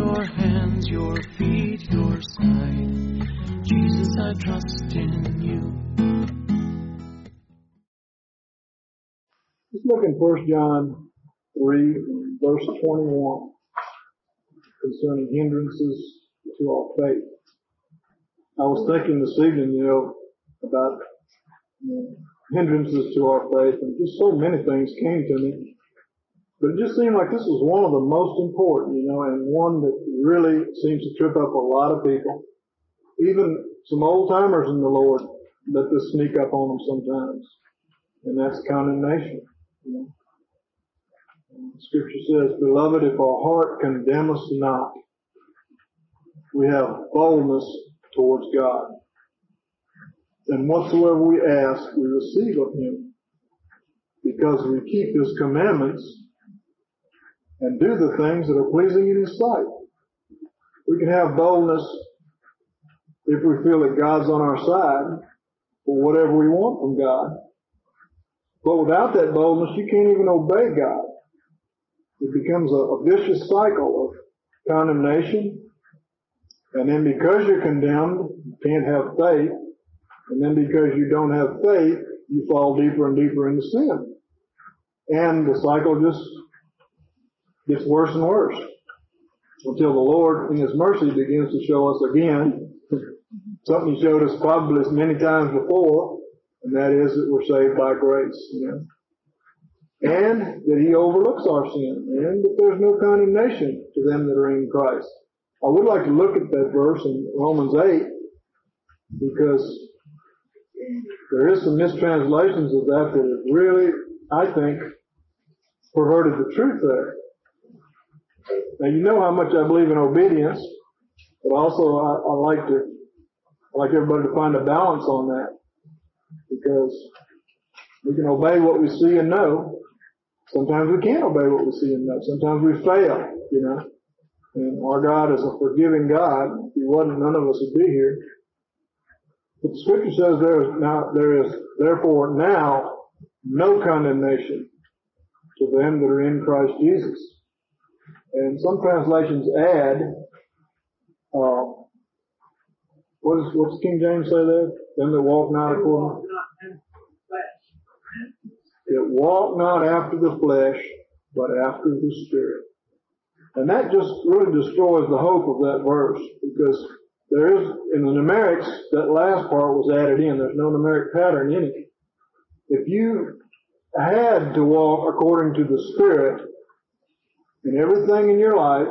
your hands, your feet, your side. Jesus, I trust in you. Let's look in 1 John 3, verse 21, concerning hindrances to our faith. I was thinking this evening, you know, about you know, hindrances to our faith, and just so many things came to me. But it just seemed like this was one of the most important, you know, and one that really seems to trip up a lot of people. Even some old timers in the Lord let this sneak up on them sometimes. And that's condemnation. You know. Scripture says, Beloved, if our heart condemn us not, we have boldness towards God. And whatsoever we ask, we receive of Him, because we keep His commandments and do the things that are pleasing in His sight. We can have boldness if we feel that God's on our side for whatever we want from God. But without that boldness, you can't even obey God. It becomes a, a vicious cycle of condemnation. And then because you're condemned, you can't have faith. And then because you don't have faith, you fall deeper and deeper into sin. And the cycle just gets worse and worse until the Lord in His mercy begins to show us again something He showed us probably many times before, and that is that we're saved by grace, you know. And that He overlooks our sin, and that there's no condemnation to them that are in Christ. I would like to look at that verse in Romans 8, because there is some mistranslations of that that have really, I think, perverted the truth there. Now you know how much I believe in obedience, but also I, I like to, I like everybody to find a balance on that because we can obey what we see and know. Sometimes we can't obey what we see and know. Sometimes we fail, you know. And our God is a forgiving God. If He wasn't, none of us would be here. But the scripture says there is now, there is therefore now no condemnation to them that are in Christ Jesus. And some translations add, uh, what is, what's King James say there? Them that walk not according. That walk not after the flesh, but after the Spirit. And that just really destroys the hope of that verse because there is, in the numerics, that last part was added in. There's no numeric pattern in it. If you had to walk according to the Spirit in everything in your life,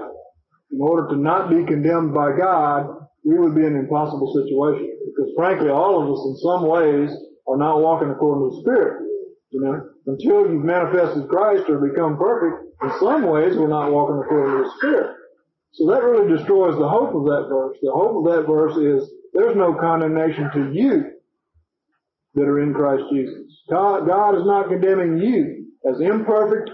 in order to not be condemned by God, we would be in an impossible situation. Because frankly, all of us in some ways are not walking according to the Spirit. You know, until you've manifested Christ or become perfect, in some ways we're not walking according to the Spirit. So that really destroys the hope of that verse. The hope of that verse is there's no condemnation to you that are in Christ Jesus. God, God is not condemning you as imperfect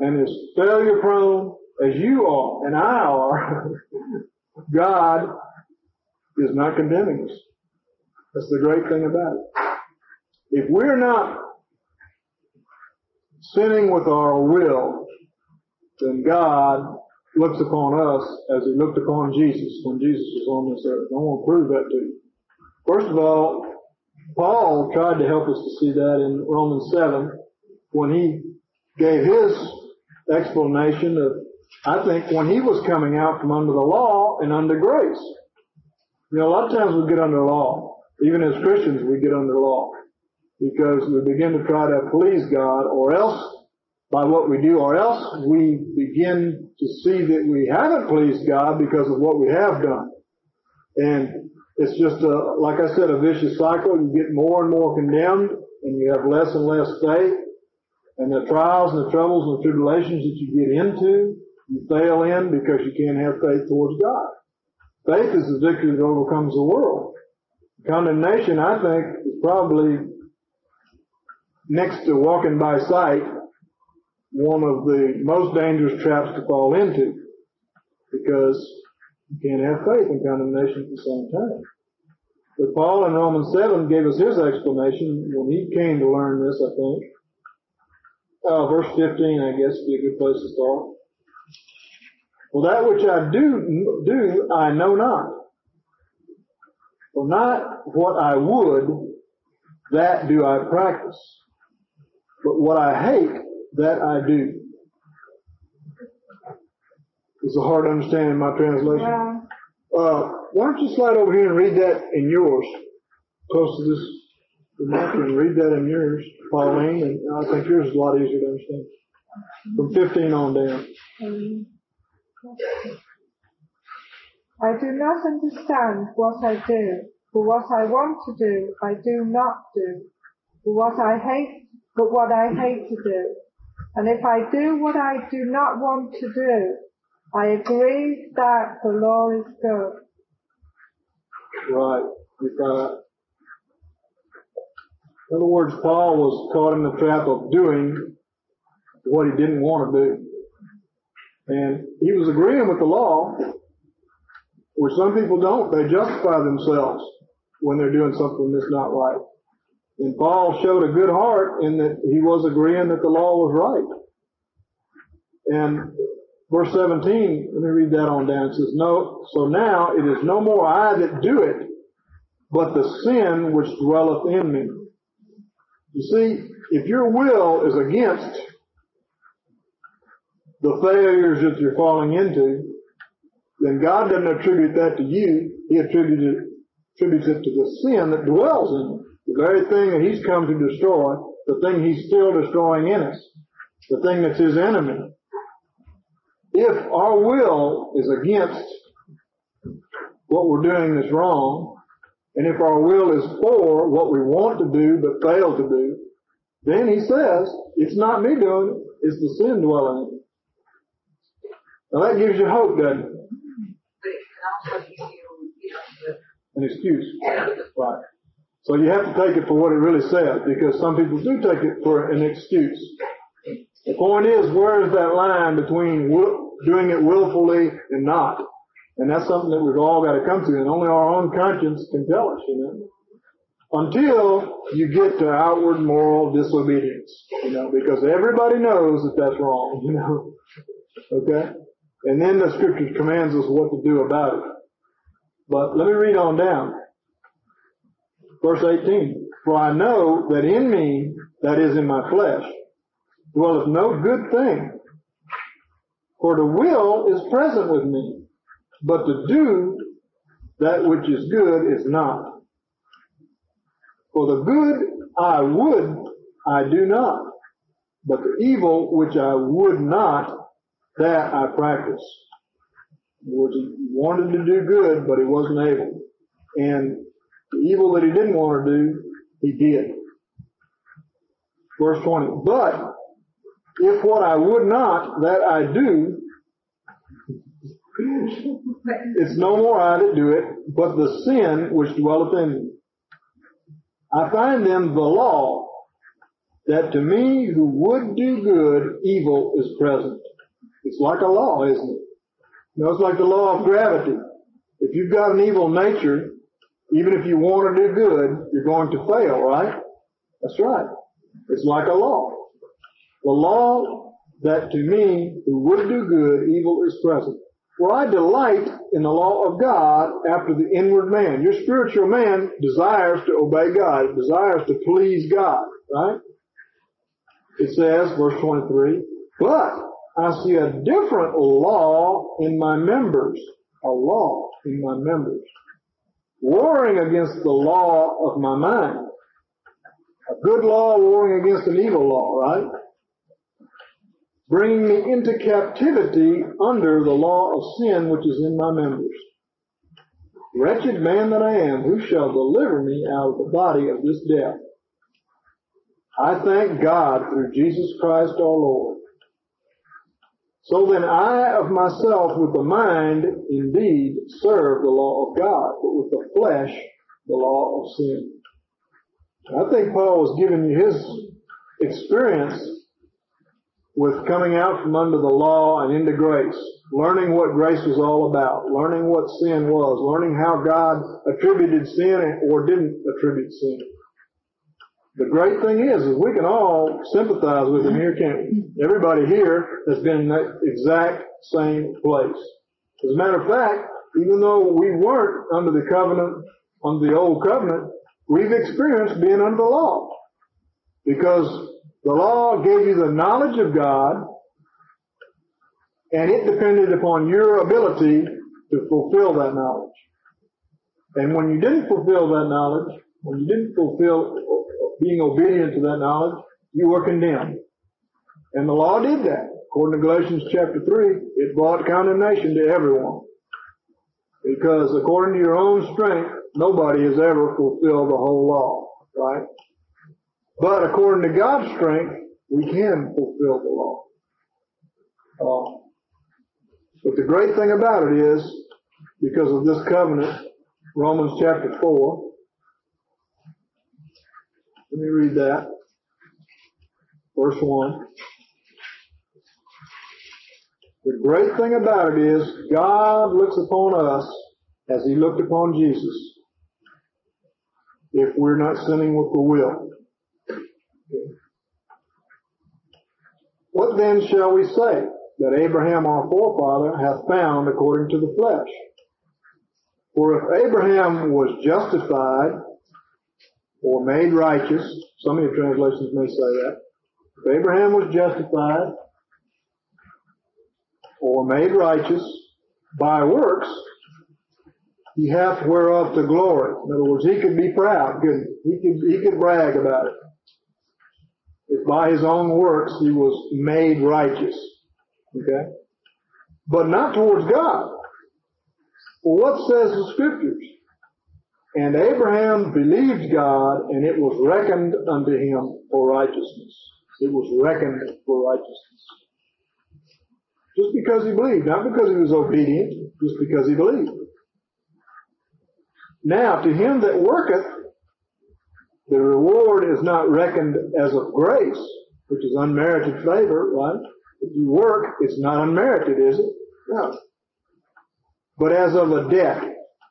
and as failure prone as you are and I are. God is not condemning us. That's the great thing about it. If we're not sinning with our will, then God looks upon us as he looked upon Jesus when Jesus was on this earth. I want to prove that to you. First of all, Paul tried to help us to see that in Romans 7 when he gave his explanation of, I think, when he was coming out from under the law and under grace. You know, a lot of times we get under law. Even as Christians, we get under law because we begin to try to please God or else by what we do or else we begin to see that we haven't pleased God because of what we have done. And it's just a, like I said, a vicious cycle. You get more and more condemned and you have less and less faith. And the trials and the troubles and the tribulations that you get into, you fail in because you can't have faith towards God. Faith is the victory that overcomes the world. Condemnation, I think, is probably next to walking by sight, one of the most dangerous traps to fall into because you can't have faith and condemnation at the same time. But Paul in Romans 7 gave us his explanation when he came to learn this, I think. Uh, verse 15, I guess, would be a good place to start. Well, that which I do, do, I know not. For not what I would, that do I practice. But what I hate, that I do. It's a hard understanding in my translation. Yeah. Uh, why don't you slide over here and read that in yours, close to this remark, and read that in yours, Pauline, and I think yours is a lot easier to understand. From 15 on down. I do not understand what I do, for what I want to do, I do not do. For what I hate, but what I hate to do. And if I do what I do not want to do, I agree that the law is good. Right. If, uh, in other words, Paul was caught in the trap of doing what he didn't want to do. And he was agreeing with the law, which some people don't. They justify themselves when they're doing something that's not right. And Paul showed a good heart in that he was agreeing that the law was right. And verse 17, let me read that on down. It says, No, so now it is no more I that do it, but the sin which dwelleth in me. You see, if your will is against the failures that you're falling into, then God doesn't attribute that to you. He attributes it, attributes it to the sin that dwells in you. The very thing that He's come to destroy, the thing He's still destroying in us, the thing that's His enemy. If our will is against what we're doing that's wrong, and if our will is for what we want to do but fail to do, then he says, it's not me doing it, it's the sin dwelling. Now that gives you hope, doesn't it? An excuse. Right. So you have to take it for what it really says, because some people do take it for an excuse. The point is, where is that line between doing it willfully and not? And that's something that we've all got to come to, and only our own conscience can tell us, you know. Until you get to outward moral disobedience, you know, because everybody knows that that's wrong, you know. Okay? And then the scripture commands us what to do about it. But let me read on down. Verse 18. For I know that in me, that is in my flesh, dwelleth no good thing. For the will is present with me, but to do that which is good is not. For the good I would, I do not, but the evil which I would not, that I practice. Words, he wanted to do good, but he wasn't able. And the evil that he didn't want to do, he did. Verse 20. But if what I would not, that I do, it's no more I that do it, but the sin which dwelleth in me. I find then the law that to me who would do good, evil is present. It's like a law, isn't it? You know, it's like the law of gravity. If you've got an evil nature, even if you want to do good, you're going to fail, right? That's right. It's like a law. The law that to me who would do good, evil is present. For I delight in the law of God after the inward man. Your spiritual man desires to obey God, it desires to please God, right? It says, verse 23, but I see a different law in my members, a law in my members, warring against the law of my mind. A good law warring against an evil law, right? Bringing me into captivity under the law of sin which is in my members. Wretched man that I am, who shall deliver me out of the body of this death? I thank God through Jesus Christ our Lord. So then I of myself with the mind indeed serve the law of God, but with the flesh the law of sin. I think Paul was giving you his experience with coming out from under the law and into grace, learning what grace was all about, learning what sin was, learning how God attributed sin or didn't attribute sin. The great thing is, is we can all sympathize with him here, can't we? Everybody here has been in that exact same place. As a matter of fact, even though we weren't under the covenant, under the old covenant, we've experienced being under the law. Because the law gave you the knowledge of God, and it depended upon your ability to fulfill that knowledge. And when you didn't fulfill that knowledge, when you didn't fulfill being obedient to that knowledge, you were condemned. And the law did that. According to Galatians chapter 3, it brought condemnation to everyone. Because according to your own strength, nobody has ever fulfilled the whole law, right? But according to God's strength, we can fulfill the law. Uh, but the great thing about it is, because of this covenant, Romans chapter 4, let me read that. Verse 1. The great thing about it is God looks upon us as He looked upon Jesus if we're not sinning with the will. What then shall we say that Abraham our forefather hath found according to the flesh? For if Abraham was justified or made righteous, some of your translations may say that. If Abraham was justified or made righteous by works, he hath whereof to glory. In other words, he could be proud, couldn't he? He could, he could brag about it. If by his own works he was made righteous. Okay? But not towards God. Well, what says the scriptures? And Abraham believed God and it was reckoned unto him for righteousness. It was reckoned for righteousness. Just because he believed, not because he was obedient, just because he believed. Now, to him that worketh, the reward is not reckoned as of grace, which is unmerited favor, right? If you work, it's not unmerited, is it? No. But as of a debt.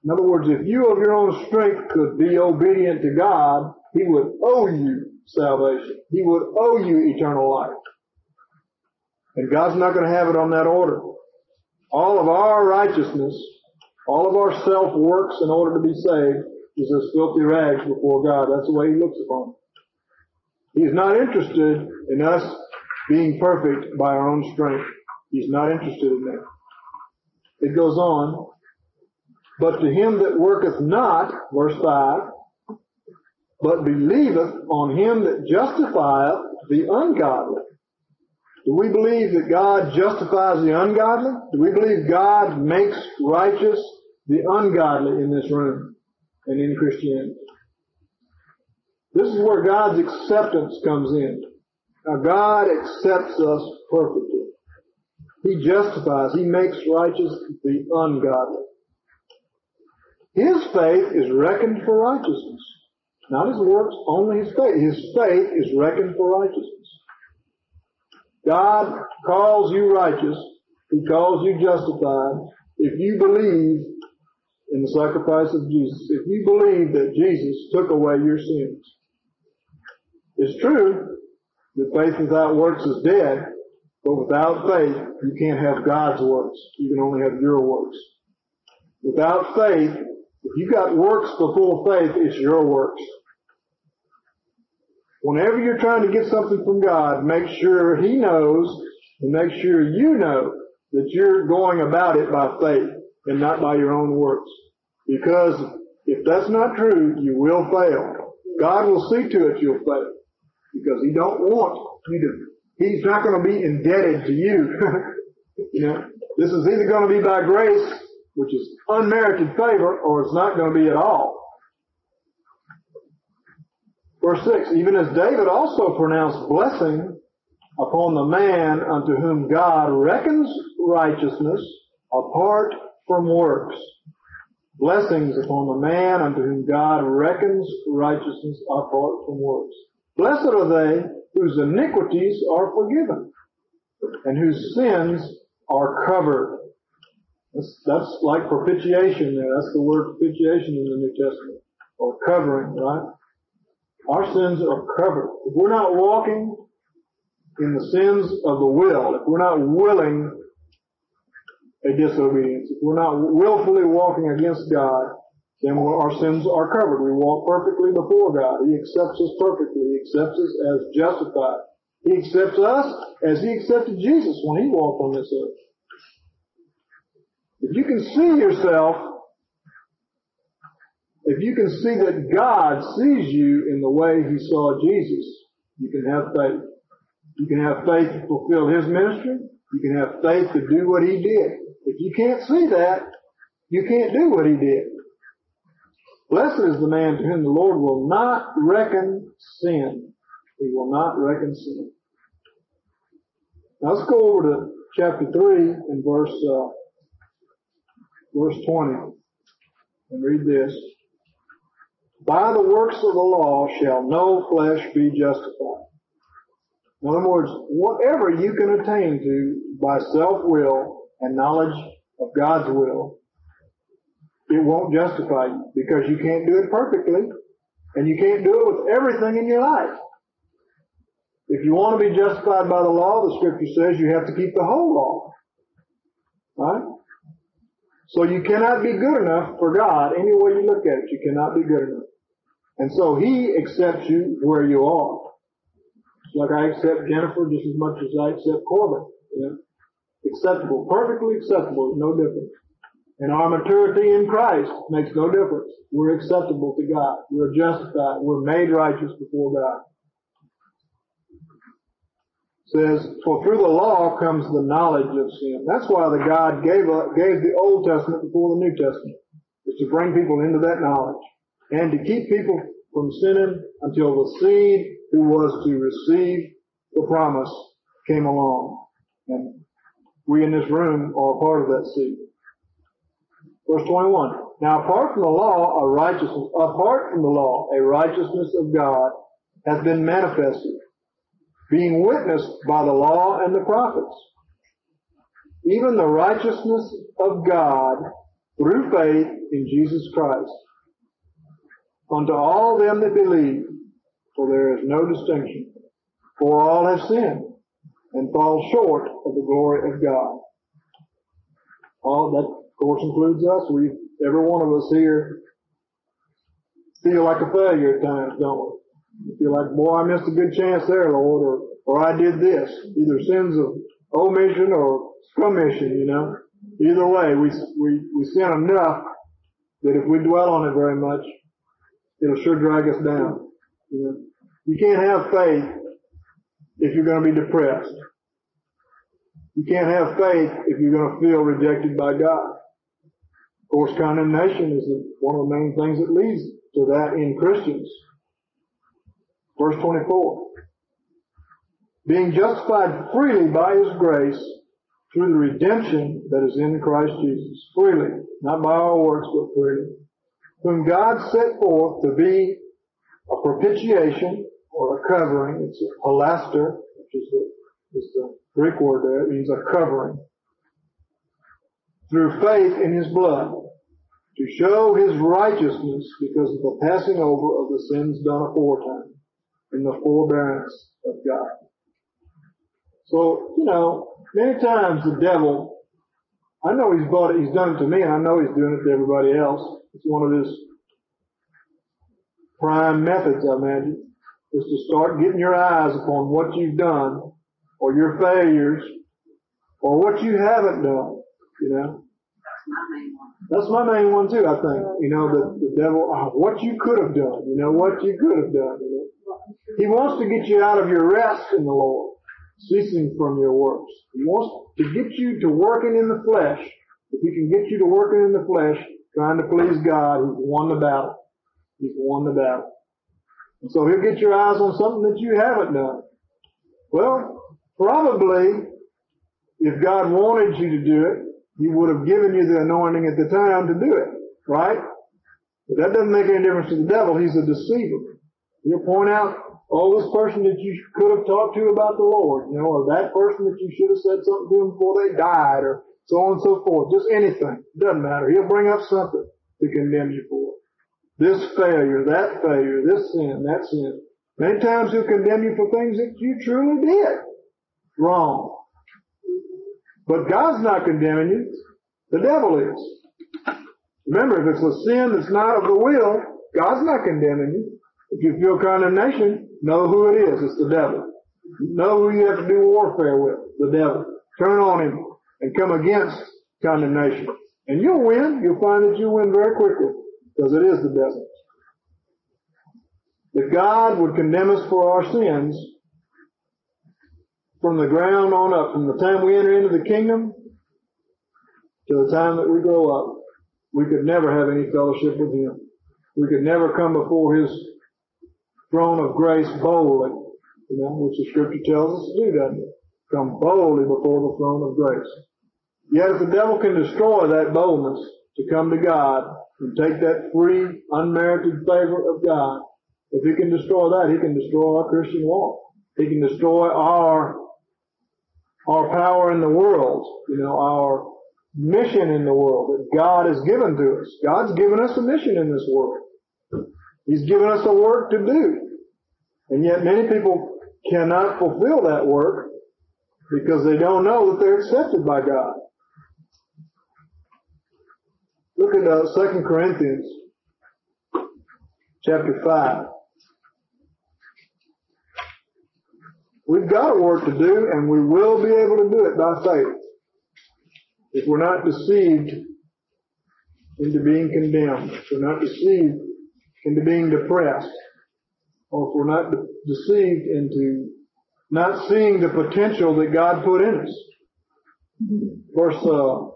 In other words, if you of your own strength could be obedient to God, He would owe you salvation. He would owe you eternal life. And God's not going to have it on that order. All of our righteousness, all of our self works in order to be saved is as filthy rags before God. That's the way He looks upon it. He's not interested in us being perfect by our own strength. He's not interested in that. It goes on. But to him that worketh not, verse 5, but believeth on him that justifieth the ungodly. Do we believe that God justifies the ungodly? Do we believe God makes righteous the ungodly in this room and in Christianity? This is where God's acceptance comes in. Now God accepts us perfectly. He justifies, He makes righteous the ungodly. His faith is reckoned for righteousness. Not his works, only his faith. His faith is reckoned for righteousness. God calls you righteous. He calls you justified if you believe in the sacrifice of Jesus. If you believe that Jesus took away your sins. It's true that faith without works is dead, but without faith, you can't have God's works. You can only have your works. Without faith, if you've got works before faith, it's your works. Whenever you're trying to get something from God, make sure He knows and make sure you know that you're going about it by faith and not by your own works. Because if that's not true, you will fail. God will see to it you'll fail. Because He don't want you to, He's not going to be indebted to you. you know, this is either going to be by grace, which is unmerited favor, or it's not going to be at all. Verse 6, even as David also pronounced blessing upon the man unto whom God reckons righteousness apart from works. Blessings upon the man unto whom God reckons righteousness apart from works. Blessed are they whose iniquities are forgiven, and whose sins are covered. That's, that's like propitiation there. That's the word propitiation in the New Testament. Or covering, right? Our sins are covered. If we're not walking in the sins of the will, if we're not willing a disobedience, if we're not willfully walking against God, then our sins are covered. We walk perfectly before God. He accepts us perfectly. He accepts us as justified. He accepts us as He accepted Jesus when He walked on this earth. If you can see yourself, if you can see that God sees you in the way He saw Jesus, you can have faith. You can have faith to fulfill His ministry. You can have faith to do what He did. If you can't see that, you can't do what He did. Blessed is the man to whom the Lord will not reckon sin. He will not reckon sin. Now let's go over to chapter 3 and verse, uh, verse 20 and read this. By the works of the law shall no flesh be justified. In other words, whatever you can attain to by self-will and knowledge of God's will, it won't justify you because you can't do it perfectly and you can't do it with everything in your life. If you want to be justified by the law, the scripture says you have to keep the whole law. Right? So you cannot be good enough for God any way you look at it. You cannot be good enough. And so He accepts you where you are. Like I accept Jennifer just as much as I accept Corbin. You know? Acceptable. Perfectly acceptable. No difference. And our maturity in Christ makes no difference. We're acceptable to God. We're justified. We're made righteous before God says, for through the law comes the knowledge of sin. That's why the God gave, a, gave the Old Testament before the New Testament, is to bring people into that knowledge and to keep people from sinning until the seed who was to receive the promise came along. And we in this room are part of that seed. Verse 21. Now apart from the law, a righteousness, apart from the law, a righteousness of God has been manifested being witnessed by the law and the prophets. Even the righteousness of God through faith in Jesus Christ unto all them that believe, for there is no distinction. For all have sinned and fall short of the glory of God. All that, of course, includes us. We, every one of us here, feel like a failure at times, don't we? You feel like, boy, I missed a good chance there, Lord, or, or I did this. Either sins of omission or commission, you know. Either way, we, we, we sin enough that if we dwell on it very much, it'll sure drag us down. You know. You can't have faith if you're going to be depressed. You can't have faith if you're going to feel rejected by God. Of course, condemnation is one of the main things that leads to that in Christians. Verse 24. Being justified freely by His grace through the redemption that is in Christ Jesus. Freely. Not by our works, but freely. Whom God set forth to be a propitiation or a covering. It's a hilaster, which is the, is the Greek word there. It means a covering. Through faith in His blood to show His righteousness because of the passing over of the sins done aforetime in the forbearance of God. So, you know, many times the devil, I know he's bought it, he's done it to me, and I know he's doing it to everybody else. It's one of his prime methods, I imagine, is to start getting your eyes upon what you've done, or your failures, or what you haven't done, you know. That's my main one. That's my main one too, I think. You know, the, the devil, uh, what you could have done, you know, what you could have done, you know. He wants to get you out of your rest in the Lord, ceasing from your works. He wants to get you to working in the flesh. If he can get you to working in the flesh, trying to please God, he's won the battle. He's won the battle. And so he'll get your eyes on something that you haven't done. Well, probably, if God wanted you to do it, he would have given you the anointing at the time to do it. Right? But that doesn't make any difference to the devil. He's a deceiver. He'll point out oh, this person that you could have talked to about the Lord, you know, or that person that you should have said something to before they died, or so on and so forth. Just anything. Doesn't matter. He'll bring up something to condemn you for. This failure, that failure, this sin, that sin. Many times he'll condemn you for things that you truly did wrong. But God's not condemning you. The devil is. Remember, if it's a sin that's not of the will, God's not condemning you. If you feel condemnation, know who it is. It's the devil. Know who you have to do warfare with. The devil. Turn on him and come against condemnation. And you'll win. You'll find that you win very quickly because it is the devil. If God would condemn us for our sins from the ground on up, from the time we enter into the kingdom to the time that we grow up, we could never have any fellowship with Him. We could never come before His throne of grace boldly, you know, which the scripture tells us to do, doesn't it? Come boldly before the throne of grace. Yet if the devil can destroy that boldness to come to God and take that free, unmerited favor of God, if he can destroy that, he can destroy our Christian walk. He can destroy our, our power in the world, you know, our mission in the world that God has given to us. God's given us a mission in this world. He's given us a work to do. And yet many people cannot fulfill that work because they don't know that they're accepted by God. Look at uh, 2 Corinthians chapter 5. We've got a work to do and we will be able to do it by faith. If we're not deceived into being condemned, if we're not deceived into being depressed, or if we're not de- deceived into not seeing the potential that God put in us. Verse uh,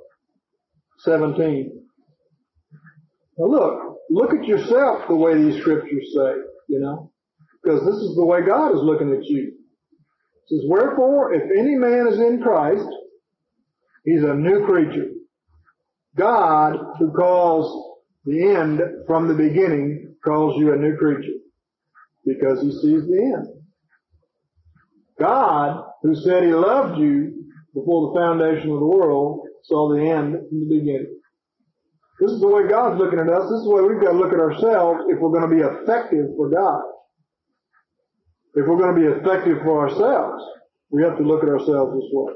17. Now look, look at yourself the way these scriptures say, you know, because this is the way God is looking at you. It says, wherefore, if any man is in Christ, he's a new creature. God, who calls the end from the beginning, calls you a new creature because he sees the end. God, who said he loved you before the foundation of the world, saw the end from the beginning. This is the way God's looking at us. This is the way we've got to look at ourselves if we're going to be effective for God. If we're going to be effective for ourselves, we have to look at ourselves this way.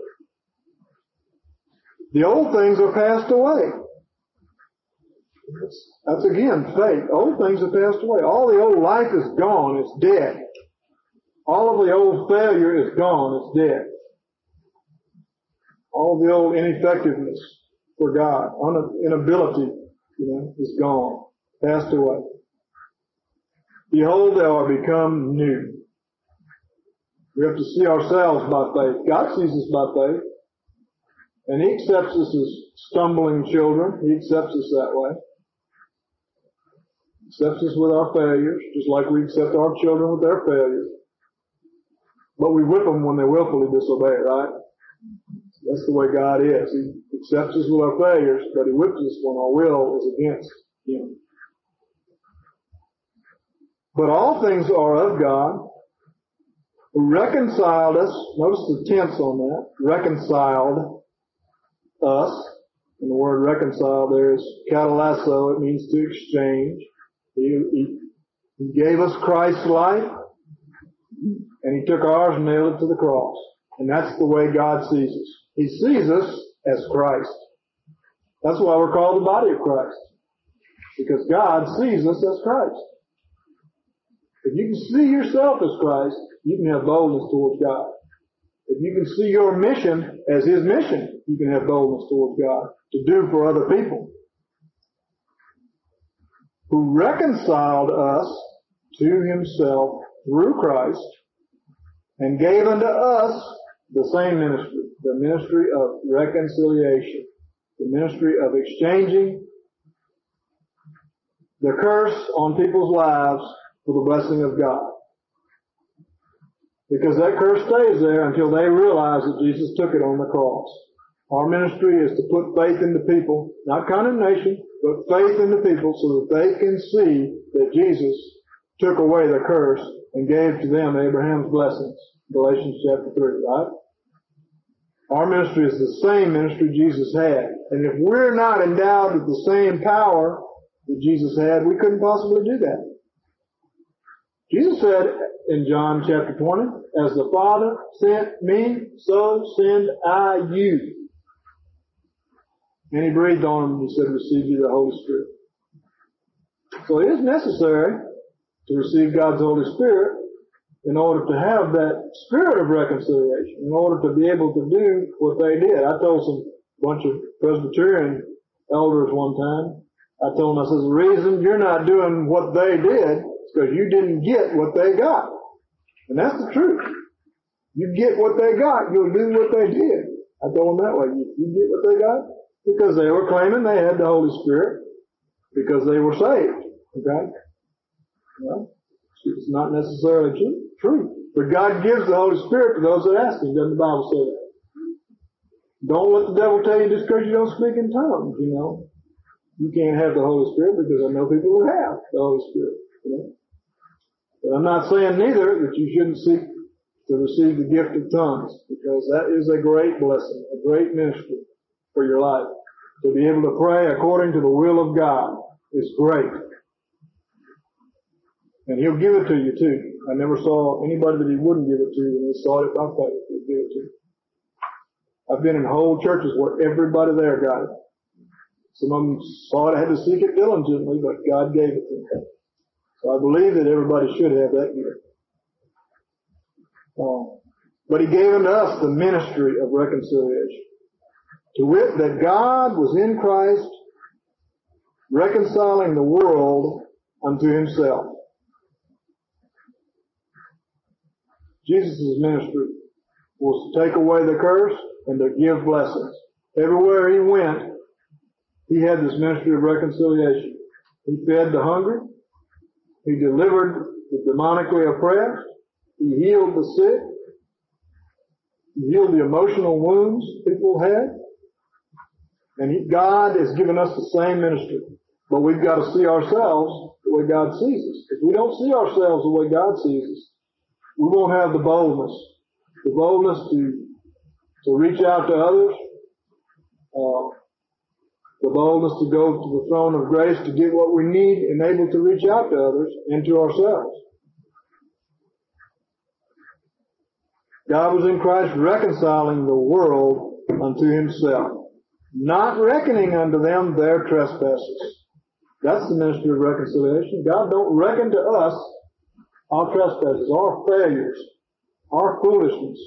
The old things are passed away. That's again faith. Old things have passed away. All the old life is gone. It's dead. All of the old failure is gone. It's dead. All the old ineffectiveness for God, inability, you know, is gone, passed away. Behold, thou art become new. We have to see ourselves by faith. God sees us by faith. And He accepts us as stumbling children. He accepts us that way. Accepts us with our failures, just like we accept our children with their failures. But we whip them when they willfully disobey, right? That's the way God is. He accepts us with our failures, but He whips us when our will is against Him. But all things are of God, who reconciled us, notice the tense on that, reconciled us, and the word reconcile there is katallasso, it means to exchange. He, he, he gave us Christ's life, and He took ours and nailed it to the cross. And that's the way God sees us. He sees us as Christ. That's why we're called the body of Christ. Because God sees us as Christ. If you can see yourself as Christ, you can have boldness towards God. If you can see your mission as His mission, you can have boldness towards God to do for other people. Who reconciled us to Himself through Christ and gave unto us the same ministry the ministry of reconciliation, the ministry of exchanging the curse on people's lives for the blessing of God. Because that curse stays there until they realize that Jesus took it on the cross. Our ministry is to put faith in the people, not condemnation, but faith in the people so that they can see that Jesus took away the curse and gave to them Abraham's blessings. Galatians chapter 3, right? Our ministry is the same ministry Jesus had. And if we're not endowed with the same power that Jesus had, we couldn't possibly do that. Jesus said in John chapter 20, as the Father sent me, so send I you. And he breathed on them and said, receive you the Holy Spirit. So it is necessary to receive God's Holy Spirit in order to have that spirit of reconciliation, in order to be able to do what they did. I told some bunch of Presbyterian elders one time, I told them, I said, the reason you're not doing what they did is because you didn't get what they got. And that's the truth. You get what they got, you'll do what they did. I told them that way. You, you get what they got? Because they were claiming they had the Holy Spirit because they were saved. Okay? Well, it's not necessarily true. True. But God gives the Holy Spirit to those that ask Him. Doesn't the Bible say that? Don't let the devil tell you just because you don't speak in tongues, you know. You can't have the Holy Spirit because I know people who have the Holy Spirit, you know. But I'm not saying neither that you shouldn't seek to receive the gift of tongues because that is a great blessing, a great ministry for your life. To be able to pray according to the will of God is great. And He'll give it to you too. I never saw anybody that He wouldn't give it to and they saw it faith. He'll give it to you. I've been in whole churches where everybody there got it. Some of them saw it, had to seek it diligently, but God gave it to them. So I believe that everybody should have that gift. Um, but He gave unto us the ministry of reconciliation. To wit, that God was in Christ reconciling the world unto Himself. Jesus' ministry was to take away the curse and to give blessings. Everywhere he went, he had this ministry of reconciliation. He fed the hungry. He delivered the demonically oppressed. He healed the sick. He healed the emotional wounds people had. And he, God has given us the same ministry. But we've got to see ourselves the way God sees us. If we don't see ourselves the way God sees us, we won't have the boldness, the boldness to to reach out to others, uh, the boldness to go to the throne of grace to get what we need and able to reach out to others and to ourselves. God was in Christ reconciling the world unto himself, not reckoning unto them their trespasses. That's the ministry of reconciliation. God don't reckon to us our trespasses, our failures, our foolishness.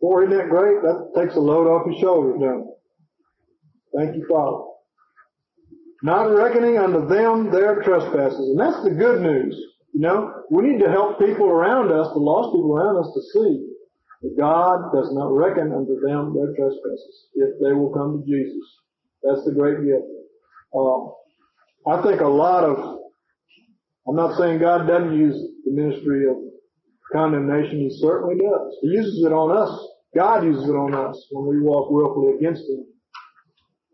Boy, isn't that great? That takes a load off your shoulders, it? Thank you, Father. Not reckoning unto them their trespasses. And that's the good news. You know, we need to help people around us, the lost people around us, to see that God does not reckon unto them their trespasses if they will come to Jesus. That's the great gift. Uh, I think a lot of, I'm not saying God doesn't use the ministry of condemnation. He certainly does. He uses it on us. God uses it on us when we walk willfully against Him.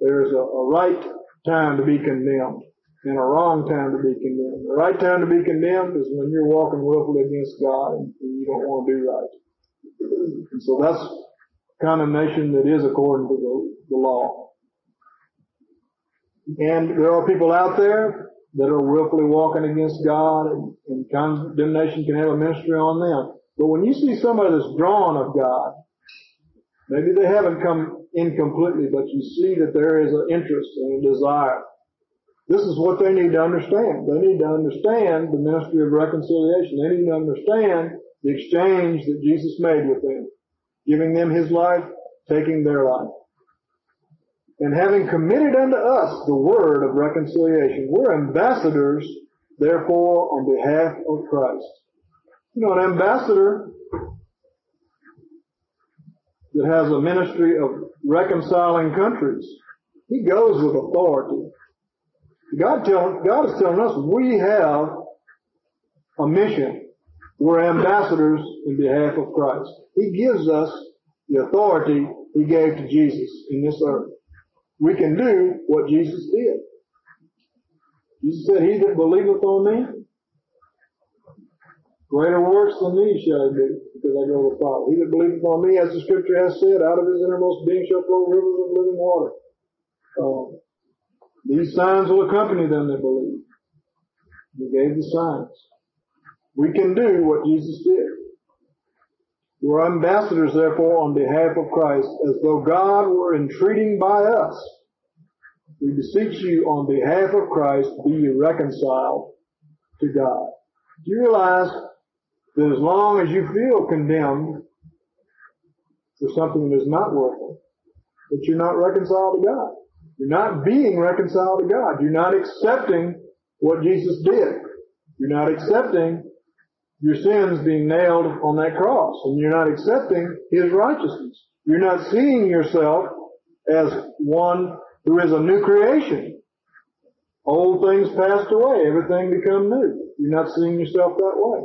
There's a, a right time to be condemned and a wrong time to be condemned. The right time to be condemned is when you're walking willfully against God and, and you don't want to do right. And so that's condemnation that is according to the, the law. And there are people out there that are willfully walking against God and, and condemnation can have a ministry on them. But when you see somebody that's drawn of God, maybe they haven't come in completely, but you see that there is an interest and a desire. This is what they need to understand. They need to understand the ministry of reconciliation. They need to understand the exchange that Jesus made with them, giving them his life, taking their life and having committed unto us the word of reconciliation. We're ambassadors, therefore, on behalf of Christ. You know, an ambassador that has a ministry of reconciling countries, he goes with authority. God, tell, God is telling us we have a mission. We're ambassadors in behalf of Christ. He gives us the authority he gave to Jesus in this earth we can do what Jesus did. Jesus said, He that believeth on me, Greater works than these shall do, because I go to the Father. He that believeth on me, as the scripture has said, out of his innermost being shall flow rivers of living water. Um, these signs will accompany them that believe. He gave the signs. We can do what Jesus did. We're ambassadors, therefore, on behalf of Christ, as though God were entreating by us. We beseech you on behalf of Christ, be reconciled to God. Do you realize that as long as you feel condemned for something that is not working, that you're not reconciled to God? You're not being reconciled to God. You're not accepting what Jesus did. You're not accepting your sins being nailed on that cross and you're not accepting His righteousness. You're not seeing yourself as one who is a new creation. Old things passed away, everything become new. You're not seeing yourself that way.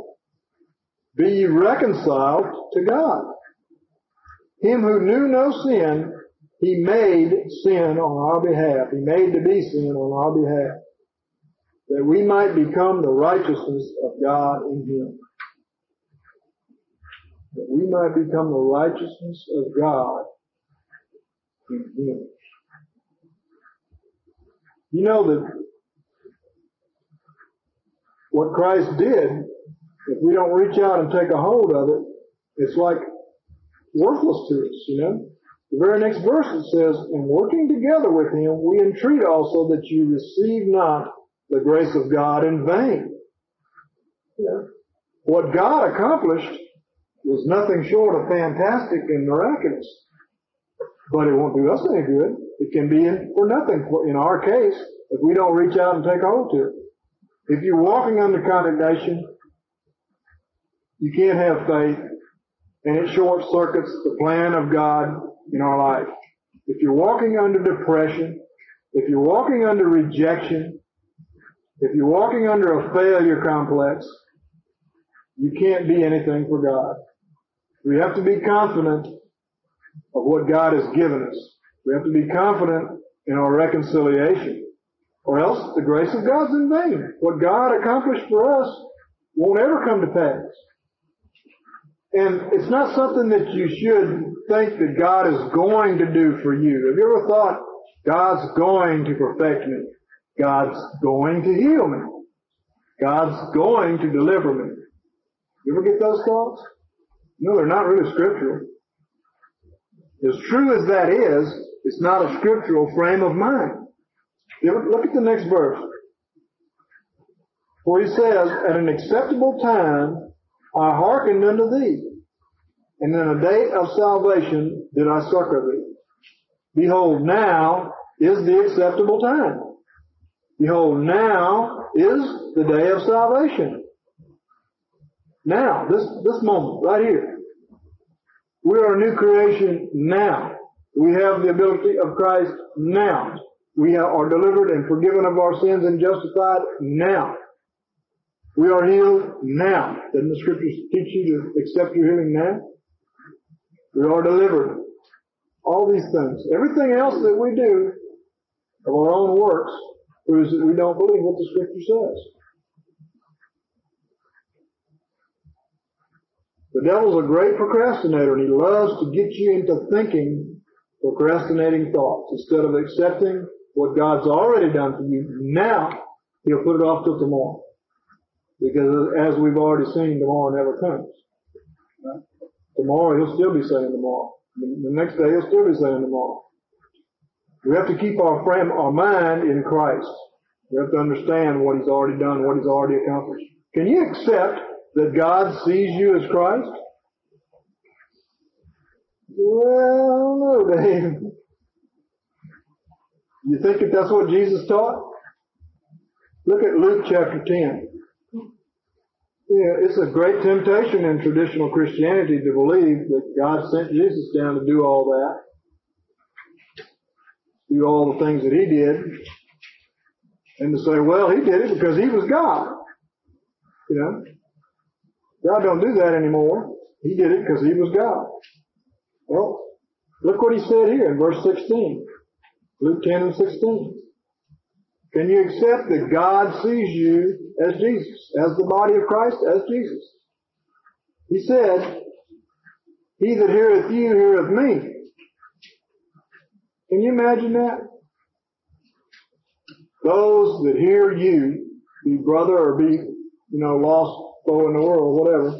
Be reconciled to God. Him who knew no sin, He made sin on our behalf. He made to be sin on our behalf. That we might become the righteousness of God in Him that we might become the righteousness of God in Him. You know that what Christ did, if we don't reach out and take a hold of it, it's like worthless to us, you know? The very next verse it says, In working together with Him, we entreat also that you receive not the grace of God in vain. Know, what God accomplished was nothing short of fantastic and miraculous. But it won't do us any good. It can be in, for nothing in our case if we don't reach out and take hold to it. If you're walking under condemnation, you can't have faith and it short circuits the plan of God in our life. If you're walking under depression, if you're walking under rejection, if you're walking under a failure complex, you can't be anything for God. We have to be confident of what God has given us. We have to be confident in our reconciliation. Or else the grace of God's in vain. What God accomplished for us won't ever come to pass. And it's not something that you should think that God is going to do for you. Have you ever thought, God's going to perfect me? God's going to heal me. God's going to deliver me. You ever get those thoughts? No, they're not really scriptural. As true as that is, it's not a scriptural frame of mind. Look at the next verse. For he says, At an acceptable time I hearkened unto thee, and in a day of salvation did I succor thee. Behold, now is the acceptable time. Behold, now is the day of salvation. Now, this, this moment, right here. We are a new creation now. We have the ability of Christ now. We are delivered and forgiven of our sins and justified now. We are healed now. Doesn't the scriptures teach you to accept your healing now? We are delivered. All these things. Everything else that we do of our own works proves that we don't believe what the scripture says. The devil's a great procrastinator and he loves to get you into thinking procrastinating thoughts instead of accepting what God's already done for you. Now, he'll put it off till tomorrow. Because as we've already seen, tomorrow never comes. Tomorrow he'll still be saying tomorrow. The next day he'll still be saying tomorrow. We have to keep our frame, our mind in Christ. We have to understand what he's already done, what he's already accomplished. Can you accept that God sees you as Christ? Well, no, Dave. You think that that's what Jesus taught? Look at Luke chapter 10. Yeah, it's a great temptation in traditional Christianity to believe that God sent Jesus down to do all that, do all the things that He did, and to say, well, He did it because He was God. You know? God don't do that anymore. He did it because he was God. Well, look what he said here in verse 16. Luke 10 and 16. Can you accept that God sees you as Jesus, as the body of Christ, as Jesus? He said, He that heareth you heareth me. Can you imagine that? Those that hear you, be brother or be, you know, lost foe in the world, whatever.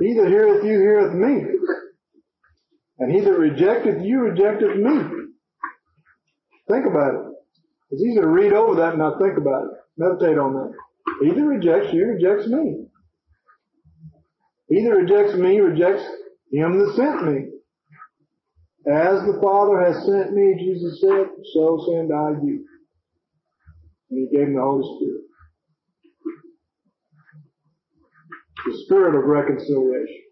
He that heareth you heareth me. And he that rejecteth you rejecteth me. Think about it. It's easy to read over that and not think about it. Meditate on that. He that rejects you rejects me. He that rejects me rejects him that sent me. As the Father has sent me, Jesus said, so send I you. And he gave him the Holy Spirit. The Spirit of reconciliation.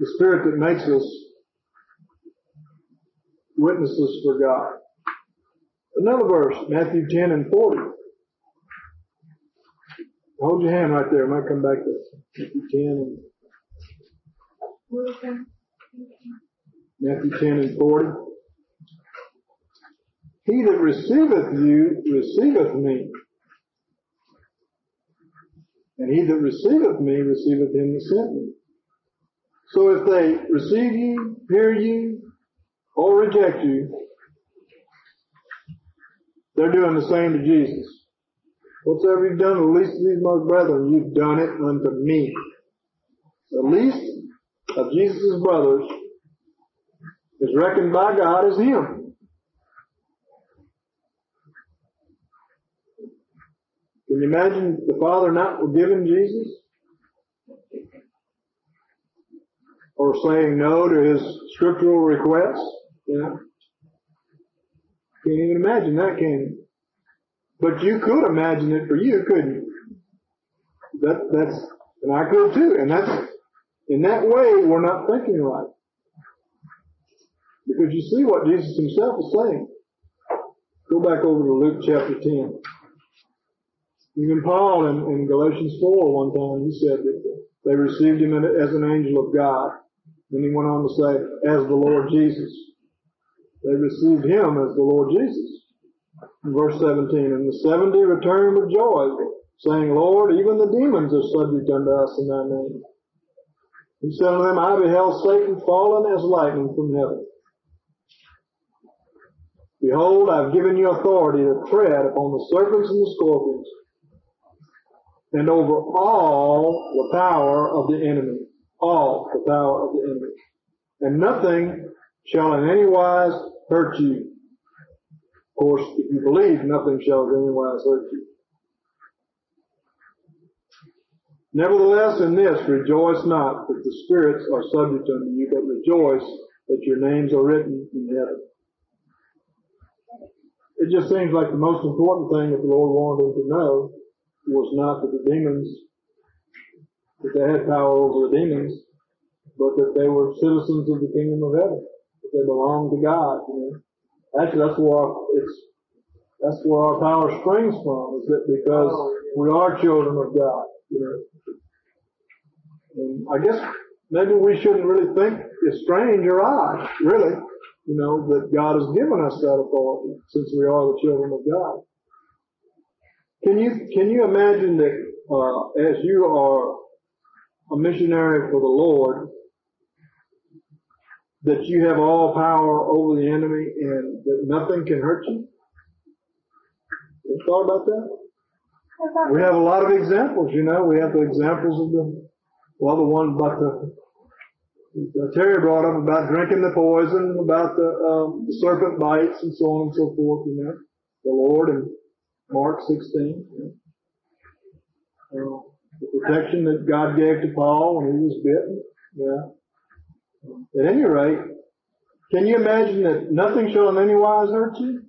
The Spirit that makes us witnesses for God. Another verse, Matthew 10 and 40. Hold your hand right there. I might come back to Matthew 10 and Matthew 10 and 40. He that receiveth you receiveth me. And he that receiveth me receiveth him that sent me. So if they receive you, hear you, or reject you, they're doing the same to Jesus. Whatsoever you've done to the least of these my brethren, you've done it unto me. The least of Jesus' brothers is reckoned by God as him. Can you imagine the Father not forgiving Jesus? Or saying no to his scriptural requests? You? Can't even imagine that, can you? But you could imagine it for you, couldn't you? That, that's, and I could too. And that's, in that way, we're not thinking right. Because you see what Jesus himself is saying. Go back over to Luke chapter 10. Even Paul in, in Galatians 4 one time, he said that they received him as an angel of God. Then he went on to say, as the Lord Jesus. They received him as the Lord Jesus. In verse 17, and the seventy returned with joy, saying, Lord, even the demons are subject unto us in thy name. He said unto them, I beheld Satan fallen as lightning from heaven. Behold, I've given you authority to tread upon the serpents and the scorpions, and over all the power of the enemy. All the power of the enemy. And nothing shall in any wise hurt you. Of course, if you believe, nothing shall in any wise hurt you. Nevertheless, in this, rejoice not that the spirits are subject unto you, but rejoice that your names are written in heaven. It just seems like the most important thing that the Lord wanted them to know was not that the demons, that they had power over the demons, but that they were citizens of the kingdom of heaven that they belonged to God. You know, actually, that's where our, it's that's where our power springs from. Is that because oh, we are children of God? You know, and I guess maybe we shouldn't really think it's strange or odd, really. You know, that God has given us that authority since we are the children of God. Can you can you imagine that uh, as you are a missionary for the Lord, that you have all power over the enemy and that nothing can hurt you? You thought about that? We have a lot of examples, you know. We have the examples of the, well, the one about the, the Terry brought up about drinking the poison, about the, um, the serpent bites and so on and so forth, you know. The Lord in Mark 16. You know. Uh, the protection that God gave to Paul when he was bitten. Yeah. At any rate, can you imagine that nothing shall in any wise hurt you?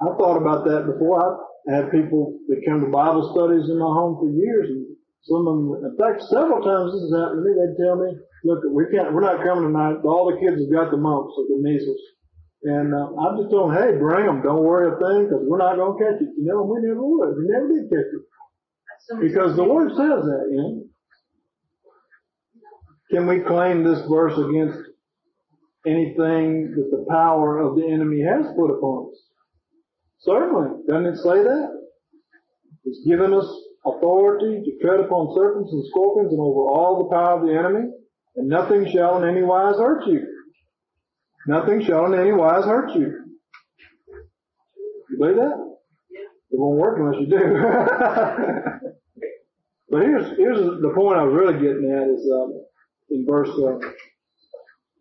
I've thought about that before. I've had people that come to Bible studies in my home for years, and some of them, in fact, several times this has happened to me. They'd tell me, "Look, we can't, we're not coming tonight. All the kids have got the mumps or the measles." And uh, I'm just telling them, "Hey, bring them. Don't worry a thing, because we're not going to catch it." You know, we never would. We never did catch it because the Word says that. You know. Can we claim this verse against anything that the power of the enemy has put upon us? Certainly. Doesn't it say that? He's given us authority to tread upon serpents and scorpions and over all the power of the enemy, and nothing shall in any wise hurt you. Nothing shall in any wise hurt you. You believe that? It won't work unless you do. but here's here's the point I was really getting at is um, in verse uh,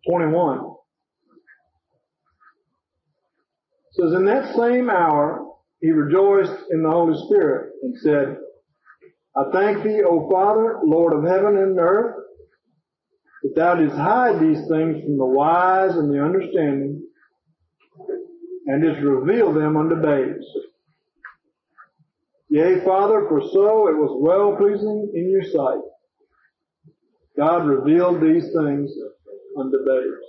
21. It says, In that same hour he rejoiced in the Holy Spirit and said, I thank thee, O Father, Lord of heaven and earth, that thou didst hide these things from the wise and the understanding, and didst reveal them unto babes. Yea, Father, for so it was well pleasing in your sight. God revealed these things unto babes.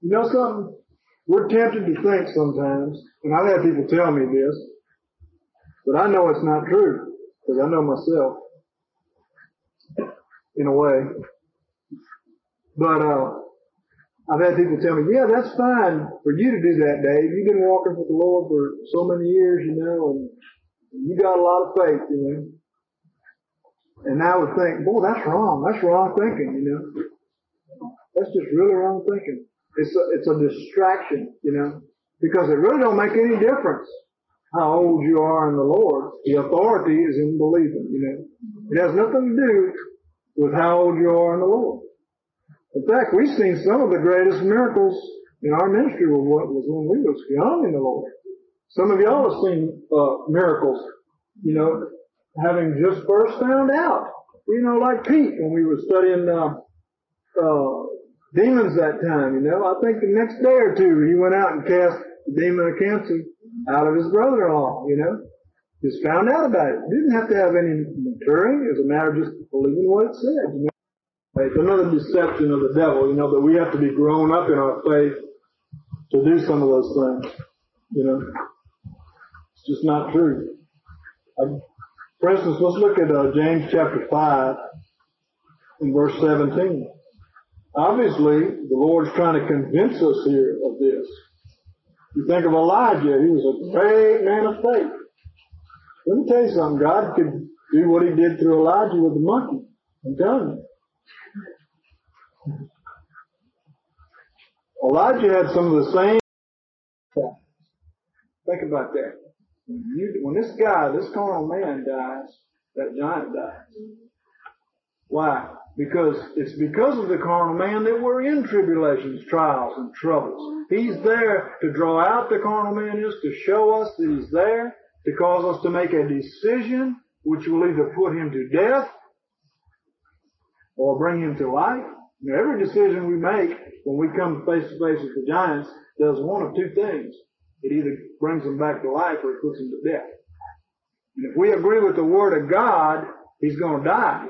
You know something? We're tempted to think sometimes, and I've had people tell me this, but I know it's not true, because I know myself, in a way. But, uh, I've had people tell me, yeah, that's fine for you to do that, Dave. You've been walking with the Lord for so many years, you know, and you got a lot of faith, you know. And I would think, boy, that's wrong. That's wrong thinking, you know. That's just really wrong thinking. It's a, it's a distraction, you know, because it really don't make any difference how old you are in the Lord. The authority is in believing, you know. It has nothing to do with how old you are in the Lord. In fact, we've seen some of the greatest miracles in our ministry was what was when we was young in the Lord. Some of y'all have seen uh, miracles, you know, having just first found out. You know, like Pete when we were studying uh, uh, demons that time. You know, I think the next day or two he went out and cast the demon of cancer out of his brother-in-law. You know, just found out about it. Didn't have to have any maturing. It was a matter of just believing what it said. You know? It's another deception of the devil, you know, that we have to be grown up in our faith to do some of those things. You know, it's just not true. I, for instance, let's look at uh, James chapter 5 and verse 17. Obviously, the Lord's trying to convince us here of this. You think of Elijah, he was a great man of faith. Let me tell you something, God could do what he did through Elijah with the monkey. I'm telling you. Elijah had some of the same. Think about that. When, you, when this guy, this carnal man dies, that giant dies. Why? Because it's because of the carnal man that we're in tribulations, trials, and troubles. He's there to draw out the carnal man is, to show us that he's there, to cause us to make a decision which will either put him to death or bring him to life. Now, every decision we make when we come face to face with the giants does one of two things. It either brings them back to life or it puts them to death. And if we agree with the Word of God, he's going to die.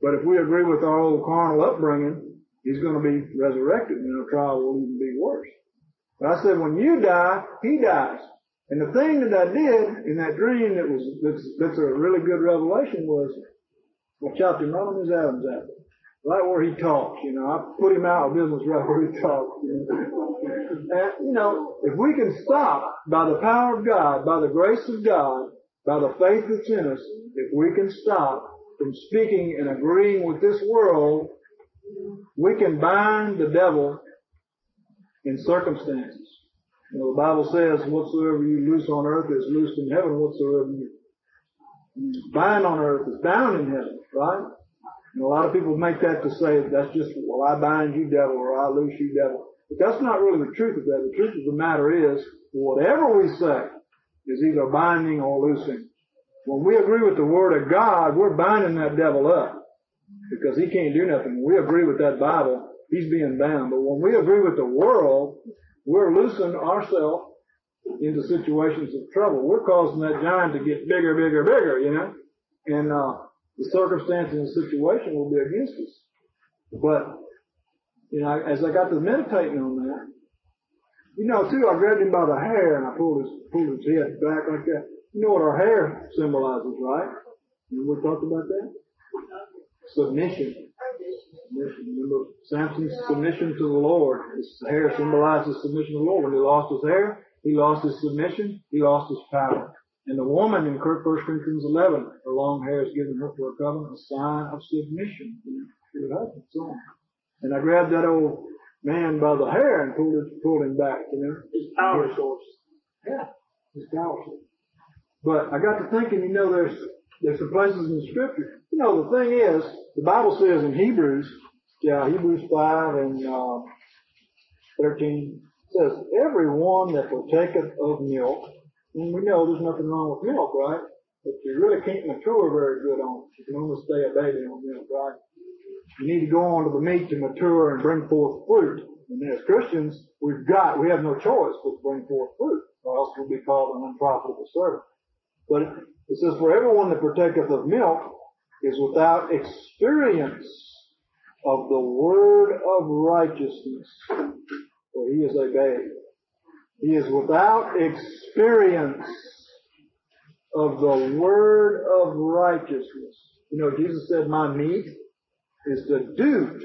But if we agree with our old carnal upbringing, he's going to be resurrected and our trial will even be worse. But I said, when you die, he dies. And the thing that I did in that dream that was, that's, that's a really good revelation was, watch out, they're not on his Adam's apple right where he talks, you know. I put him out of business right where he talks. You know. and, you know, if we can stop by the power of God, by the grace of God, by the faith that's in us, if we can stop from speaking and agreeing with this world, we can bind the devil in circumstances. You know, the Bible says, whatsoever you loose on earth is loosed in heaven, whatsoever you bind on earth is bound in heaven, right? And a lot of people make that to say that's just, well, I bind you devil or I loose you devil. But that's not really the truth of that. The truth of the matter is, whatever we say is either binding or loosing. When we agree with the Word of God, we're binding that devil up because he can't do nothing. When we agree with that Bible, he's being bound. But when we agree with the world, we're loosing ourselves into situations of trouble. We're causing that giant to get bigger, bigger, bigger, you know? And, uh, the circumstances and situation will be against us. But, you know, as I got to meditating on that, you know, too, I grabbed him by the hair and I pulled his, pulled his head back like that. You know what our hair symbolizes, right? We talked about that? Submission. Submission. Remember Samson's submission to the Lord. His hair symbolizes submission to the Lord. When he lost his hair, he lost his submission, he lost his power. And the woman in 1 Corinthians 11, her long hair is given her for a covenant, a sign of submission to her husband, so on. And I grabbed that old man by the hair and pulled, it, pulled him back, you know. His power source. Yeah, it's powerful. But I got to thinking, you know, there's there's some places in the scripture. You know, the thing is, the Bible says in Hebrews, yeah, Hebrews five and uh, thirteen says, "Everyone that partaketh of milk," and we know there's nothing wrong with milk, right? But you really can't mature very good on it. You can only stay a baby on milk, right? You need to go on to the meat to mature and bring forth fruit. And as Christians, we've got, we have no choice but to bring forth fruit, or else we'll be called an unprofitable servant. But it says, for everyone that partaketh of milk is without experience of the word of righteousness, for he is a babe. He is without experience of the word of righteousness. You know, Jesus said, my meat is to do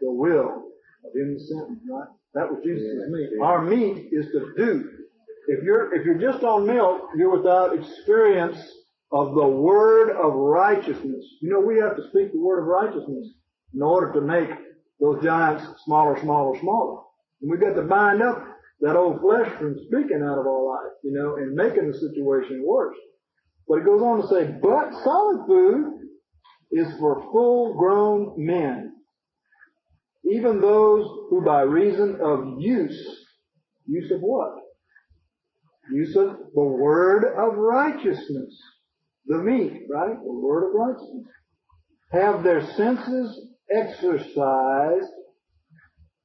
the will of him that sent me, right? That was Jesus' meat. Our meat is to do. If you're, if you're just on milk, you're without experience of the word of righteousness. You know, we have to speak the word of righteousness in order to make those giants smaller, smaller, smaller. And we've got to bind up that old flesh from speaking out of our life, you know, and making the situation worse. But it goes on to say, but solid food is for full grown men, even those who by reason of use, use of what? Use of the word of righteousness. The meat, right? The word of righteousness. Have their senses exercised,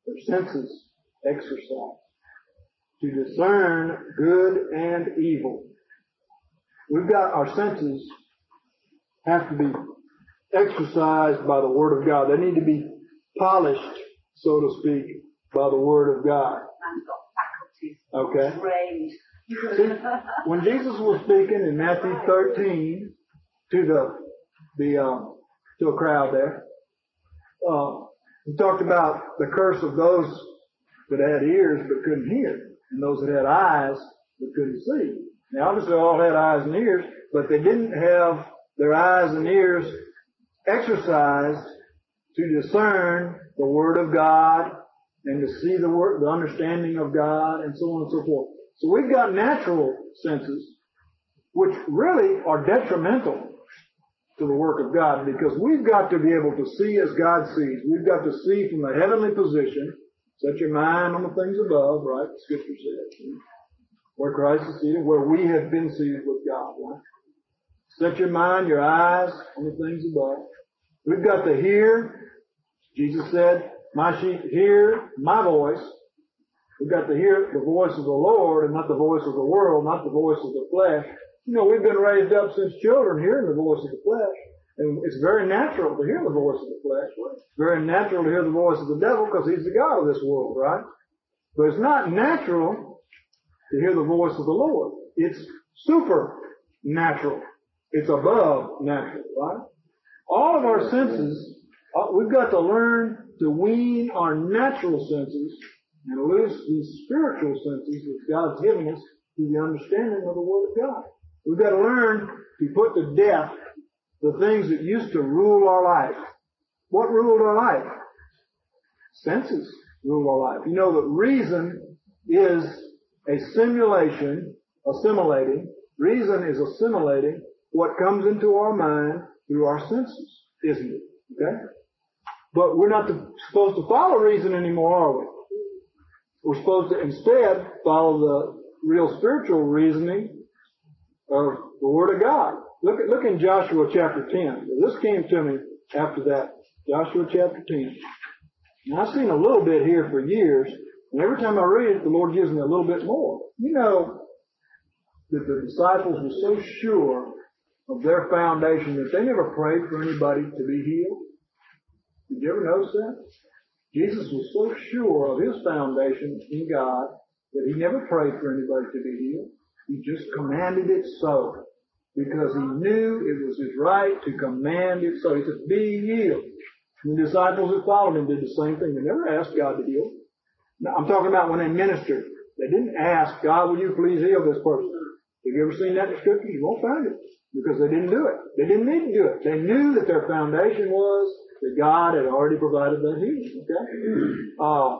their senses exercised to discern good and evil. We've got our senses have to be exercised by the Word of God. They need to be polished, so to speak, by the Word of God. Man's got faculties. Okay? See, when Jesus was speaking in Matthew 13 to the the um, to a crowd there, uh, he talked about the curse of those that had ears but couldn't hear, and those that had eyes but couldn't see. Now, obviously, all had eyes and ears, but they didn't have their eyes and ears exercised to discern the Word of God and to see the word, the understanding of God, and so on and so forth. So we've got natural senses, which really are detrimental to the work of God because we've got to be able to see as God sees. We've got to see from the heavenly position. Set your mind on the things above, right? The scripture says. Where Christ is seated, where we have been seated with God, right? Set your mind, your eyes on the things above. We've got to hear. Jesus said, my sheep hear my voice. We've got to hear the voice of the Lord and not the voice of the world, not the voice of the flesh. You know, we've been raised up since children hearing the voice of the flesh. And it's very natural to hear the voice of the flesh. It's very natural to hear the voice of the devil because he's the God of this world, right? But it's not natural to hear the voice of the Lord. It's supernatural. It's above natural, right? All of our senses, uh, we've got to learn to wean our natural senses and loose these spiritual senses that God's given us through the understanding of the Word of God. We've got to learn to put to death the things that used to rule our life. What ruled our life? Senses rule our life. You know that reason is a simulation, assimilating. Reason is assimilating what comes into our mind through our senses, isn't it? Okay? But we're not supposed to follow reason anymore, are we? We're supposed to instead follow the real spiritual reasoning of the Word of God. Look at, look in Joshua chapter 10. This came to me after that. Joshua chapter 10. Now I've seen a little bit here for years, and every time I read it, the Lord gives me a little bit more. You know that the disciples were so sure of their foundation that they never prayed for anybody to be healed. Did you ever notice that? Jesus was so sure of his foundation in God that he never prayed for anybody to be healed. He just commanded it so. Because he knew it was his right to command it so. He said, be healed. And the disciples that followed him did the same thing. They never asked God to heal. Now, I'm talking about when they ministered. They didn't ask, God, will you please heal this person? Have you ever seen that in the scriptures? You won't find it. Because they didn't do it. They didn't need to do it. They knew that their foundation was that God had already provided that healing. Okay? Uh,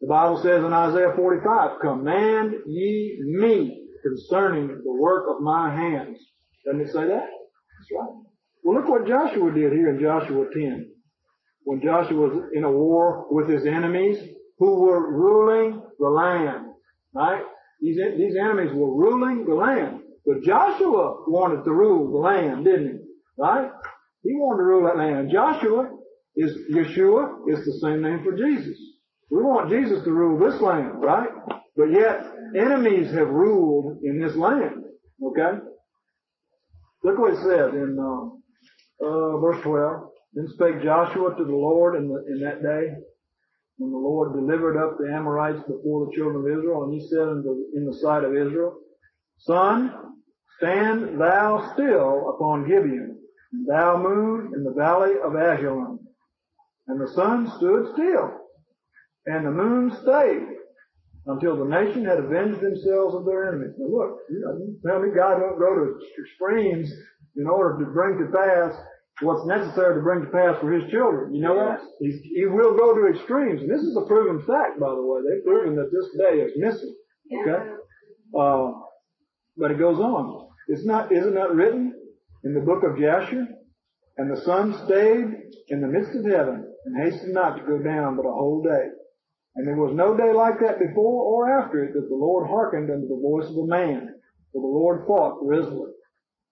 the Bible says in Isaiah 45, command ye me concerning the work of my hands. Doesn't it say that? That's right. Well, look what Joshua did here in Joshua 10. When Joshua was in a war with his enemies who were ruling the land. Right? These, these enemies were ruling the land. But Joshua wanted to rule the land, didn't he? Right? He wanted to rule that land. Joshua is, Yeshua is the same name for Jesus. We want Jesus to rule this land, right? But yet, enemies have ruled in this land. Okay? Look what it says in uh, uh, verse 12. Then spake Joshua to the Lord in, the, in that day, when the Lord delivered up the Amorites before the children of Israel, and he said in the, in the sight of Israel, Sun, stand thou still upon Gibeon, and thou moon in the valley of Ajalon. And the sun stood still, and the moon stayed, until the nation had avenged themselves of their enemies. Now look, you know, tell me God won't go to extremes in order to bring to pass what's necessary to bring to pass for His children. You know that? He's, he will go to extremes, and this is a proven fact, by the way. They've proven that this day is missing. Okay? Uh, but it goes on. It's not, isn't that written in the book of Jasher? And the sun stayed in the midst of heaven and hastened not to go down but a whole day. And there was no day like that before or after it that the Lord hearkened unto the voice of a man. For the Lord fought Israel.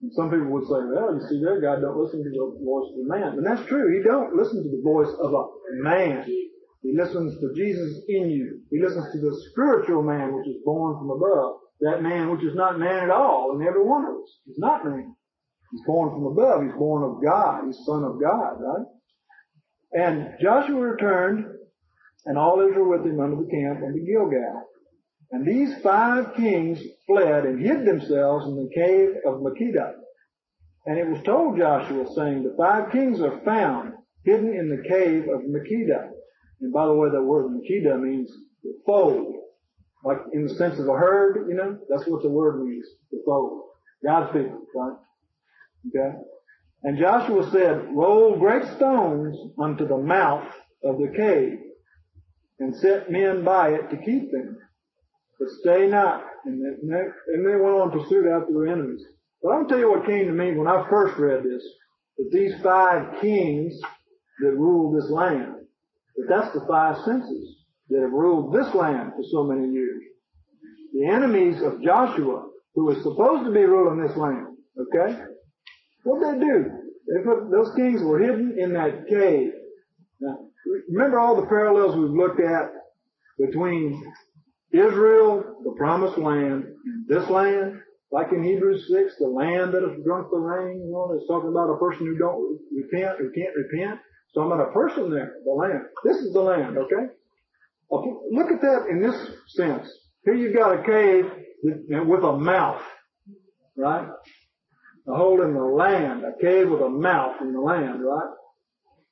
And some people would say, well, you see there, God don't listen to the voice of a man. And that's true. He don't listen to the voice of a man. He listens to Jesus in you. He listens to the spiritual man which is born from above. That man which is not man at all in every one of us. He's not man. He's born from above. He's born of God. He's son of God, right? And Joshua returned, and all Israel with him under the camp unto Gilgal. And these five kings fled and hid themselves in the cave of Makkedah. And it was told Joshua, saying, The five kings are found hidden in the cave of Makkedah. And by the way, that word Makkedah means the fold. Like in the sense of a herd, you know, that's what the word means, the fold. God's people, right? Okay? And Joshua said, Roll great stones unto the mouth of the cave, and set men by it to keep them. But stay not. And they, and they went on pursuit after their enemies. But I'll tell you what came to me when I first read this. That these five kings that ruled this land, that that's the five senses that have ruled this land for so many years. The enemies of Joshua, who was supposed to be ruling this land, okay? What did they do? They put, those kings were hidden in that cave. Now, remember all the parallels we've looked at between Israel, the promised land, this land, like in Hebrews 6, the land that has drunk the rain, you know, it's talking about a person who don't repent, who can't repent. So I'm about a person there, the land. This is the land, okay? okay? Look at that in this sense. Here you've got a cave with a mouth, right? A hole in the land, a cave with a mouth in the land, right?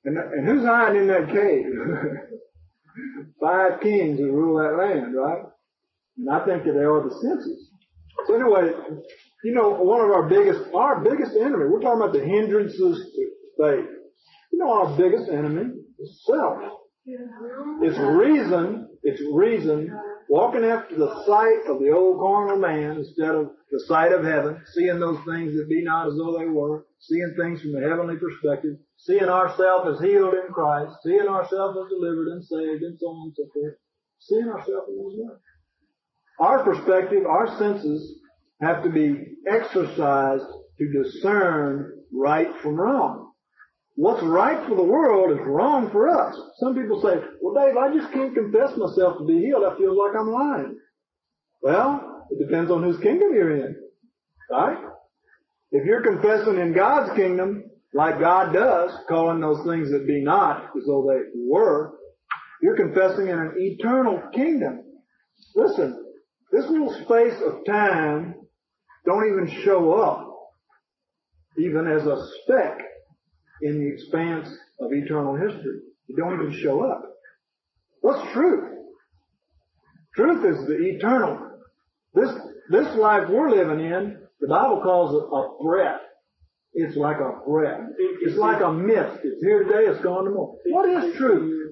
And, and who's hiding in that cave? Five kings who rule that land, right? And I think that they are the senses. So anyway, you know, one of our biggest, our biggest enemy, we're talking about the hindrances to faith. You know, our biggest enemy is self. It's reason, it's reason, walking after the sight of the old carnal man instead of the sight of heaven, seeing those things that be not as though they were, seeing things from the heavenly perspective, seeing ourselves as healed in Christ, seeing ourselves as delivered and saved, and so on and so forth, seeing ourselves in His way. Our perspective, our senses have to be exercised to discern right from wrong. What's right for the world is wrong for us. Some people say, well Dave, I just can't confess myself to be healed. I feel like I'm lying. Well, it depends on whose kingdom you're in. Right? If you're confessing in God's kingdom, like God does, calling those things that be not as though they were, you're confessing in an eternal kingdom. Listen, this little space of time don't even show up even as a speck in the expanse of eternal history. It don't even show up. What's truth? Truth is the eternal. This, This life we're living in, the Bible calls it a breath. It's like a breath. It's like a mist. It's here today, it's gone tomorrow. What is truth?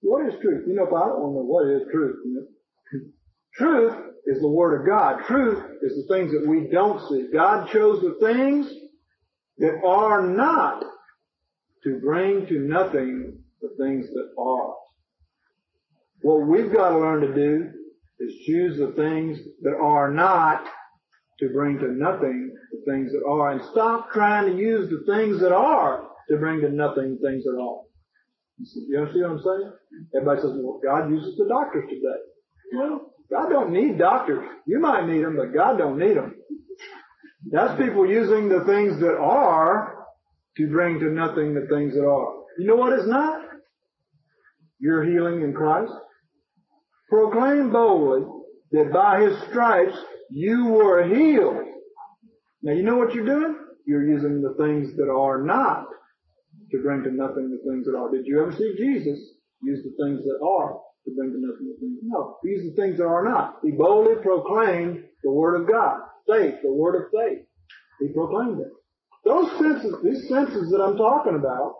What is truth? You know, if I don't know what is truth, you know? Truth is the Word of God. Truth is the things that we don't see. God chose the things that are not to bring to nothing the things that are. What we've got to learn to do is choose the things that are not to bring to nothing the things that are and stop trying to use the things that are to bring to nothing things that are. You understand what I'm saying? Everybody says, well, God uses the doctors today. Well, God don't need doctors. You might need them, but God don't need them. That's people using the things that are to bring to nothing the things that are. You know what is not? Your healing in Christ. Proclaim boldly that by His stripes you were healed. Now you know what you're doing? You're using the things that are not to bring to nothing the things that are. Did you ever see Jesus use the things that are to bring to nothing the things? No. He used the things that are not. He boldly proclaimed the Word of God. Faith, the Word of faith. He proclaimed it. Those senses, these senses that I'm talking about,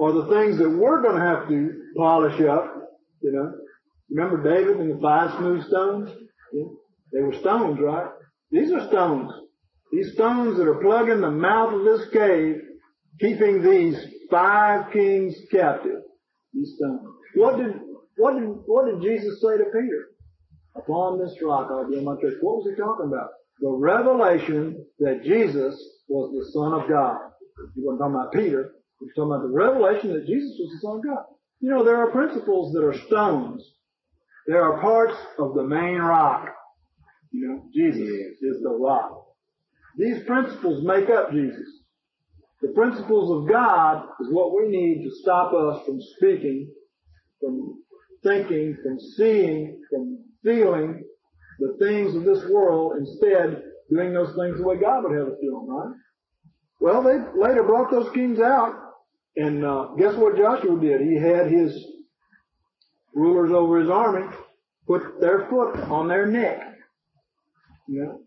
are the things that we're going to have to polish up, you know. Remember David and the five smooth stones? Yeah. They were stones, right? These are stones. These stones that are plugging the mouth of this cave, keeping these five kings captive. These stones. What did, what did, what did Jesus say to Peter? Upon this rock I'll build my church. What was he talking about? The revelation that Jesus was the Son of God. He wasn't talking about Peter. You're talking about the revelation that Jesus was the Son of God. You know, there are principles that are stones. There are parts of the main rock. You know, Jesus is the rock. These principles make up Jesus. The principles of God is what we need to stop us from speaking, from thinking, from seeing, from feeling the things of this world, instead doing those things the way God would have us do them, right? Well, they later brought those kings out, and uh, guess what Joshua did? He had his rulers over his army put their foot on their neck. You know,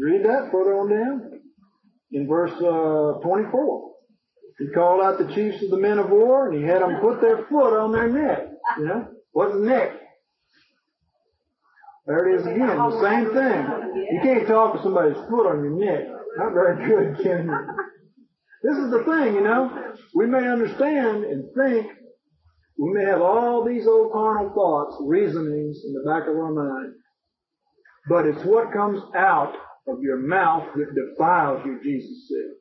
read that further on down in verse uh, 24. He called out the chiefs of the men of war, and he had them put their foot on their neck. You know, what's neck? There it is again, the same thing. You can't talk to somebody's foot on your neck. Not very good, can you? This is the thing, you know. We may understand and think, we may have all these old carnal thoughts, reasonings in the back of our mind, but it's what comes out of your mouth that defiles you, Jesus said.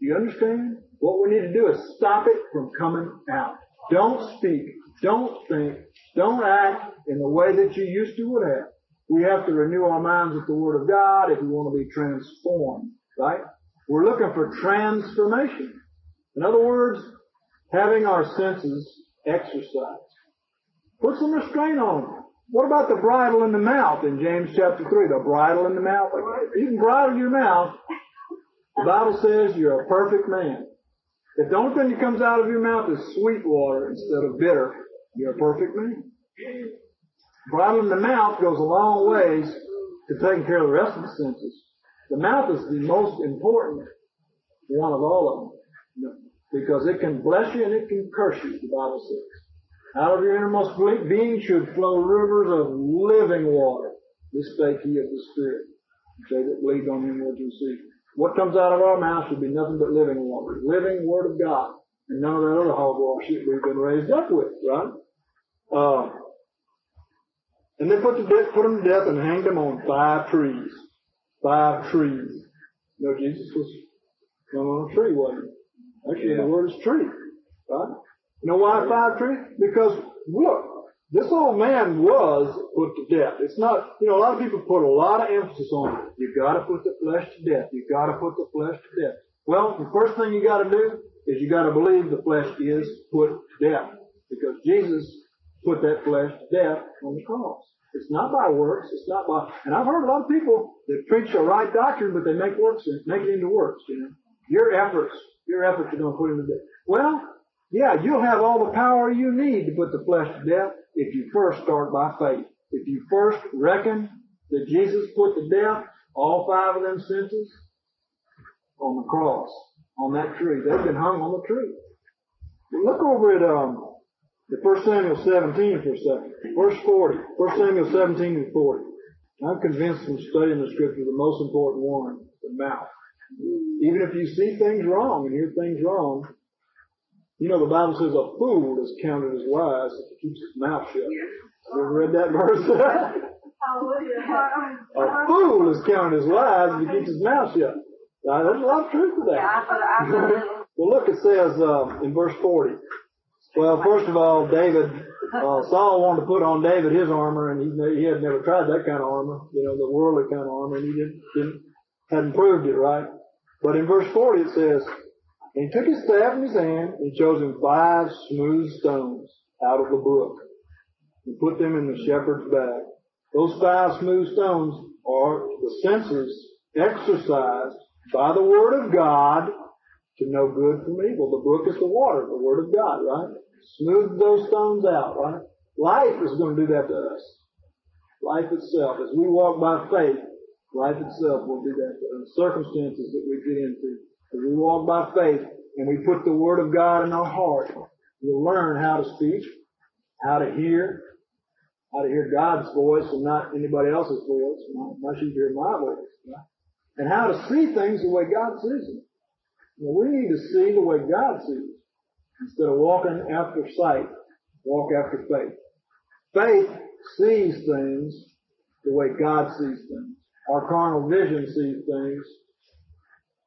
Do you understand? What we need to do is stop it from coming out. Don't speak. Don't think. Don't act in the way that you used to would have. We have to renew our minds with the Word of God if we want to be transformed, right? We're looking for transformation. In other words, having our senses exercised. Put some restraint on them. What about the bridle in the mouth in James chapter 3? The bridle in the mouth. You can bridle your mouth. The Bible says you're a perfect man. If the only thing that comes out of your mouth is sweet water instead of bitter, you're a perfect man. Bridling the mouth goes a long ways to taking care of the rest of the senses. The mouth is the most important one of all of them. Because it can bless you and it can curse you, the Bible says. Out of your innermost being should flow rivers of living water. This spake he of the Spirit. They that believe on him will receive. What comes out of our mouth should be nothing but living water. Living Word of God. And none of that other hogwash that we've been raised up with, right? Uh, and they put, to put him to death and hanged him on five trees. Five trees. You know, Jesus was hung on a tree, wasn't he? Actually, yeah. the word is tree. Right? You know why five trees? Because look, this old man was put to death. It's not, you know, a lot of people put a lot of emphasis on it. You gotta put the flesh to death. You gotta put the flesh to death. Well, the first thing you gotta do is you gotta believe the flesh is put to death. Because Jesus put that flesh to death on the cross. It's not by works. It's not by, and I've heard a lot of people that preach a right doctrine, but they make works, make it into works, you know. Your efforts, your efforts are going to put him to death. Well, yeah, you'll have all the power you need to put the flesh to death if you first start by faith. If you first reckon that Jesus put to death all five of them senses on the cross, on that tree. They've been hung on the tree. Look over at um, the 1 Samuel 17 for a second. Verse 40. 1 Samuel 17 and 40. I'm convinced from studying the scripture the most important one, the mouth. Even if you see things wrong and hear things wrong, you know the Bible says a fool is counted as wise if he keeps his mouth shut. You ever read that verse? a fool is counted as wise if he keeps his mouth shut. Now, there's a lot of truth to that. well, look, it says uh, in verse 40. Well, first of all, David, uh, Saul wanted to put on David his armor, and he, he had never tried that kind of armor, you know, the worldly kind of armor, and he didn't, didn't hadn't proved it right. But in verse 40 it says, and he took his staff in his hand and chose him five smooth stones out of the brook and put them in the shepherd's bag. Those five smooth stones are the senses exercised by the word of God to know good from evil. The brook is the water, the word of God, right? Smooth those stones out, right? Life is going to do that to us. Life itself. As we walk by faith, life itself will do that to us. Circumstances that we get into. As we walk by faith and we put the word of God in our heart, we'll learn how to speak, how to hear, how to hear God's voice and not anybody else's voice. Much you hear my voice. Right? And how to see things the way God sees them. Well, we need to see the way God sees. Instead of walking after sight, walk after faith. Faith sees things the way God sees things. Our carnal vision sees things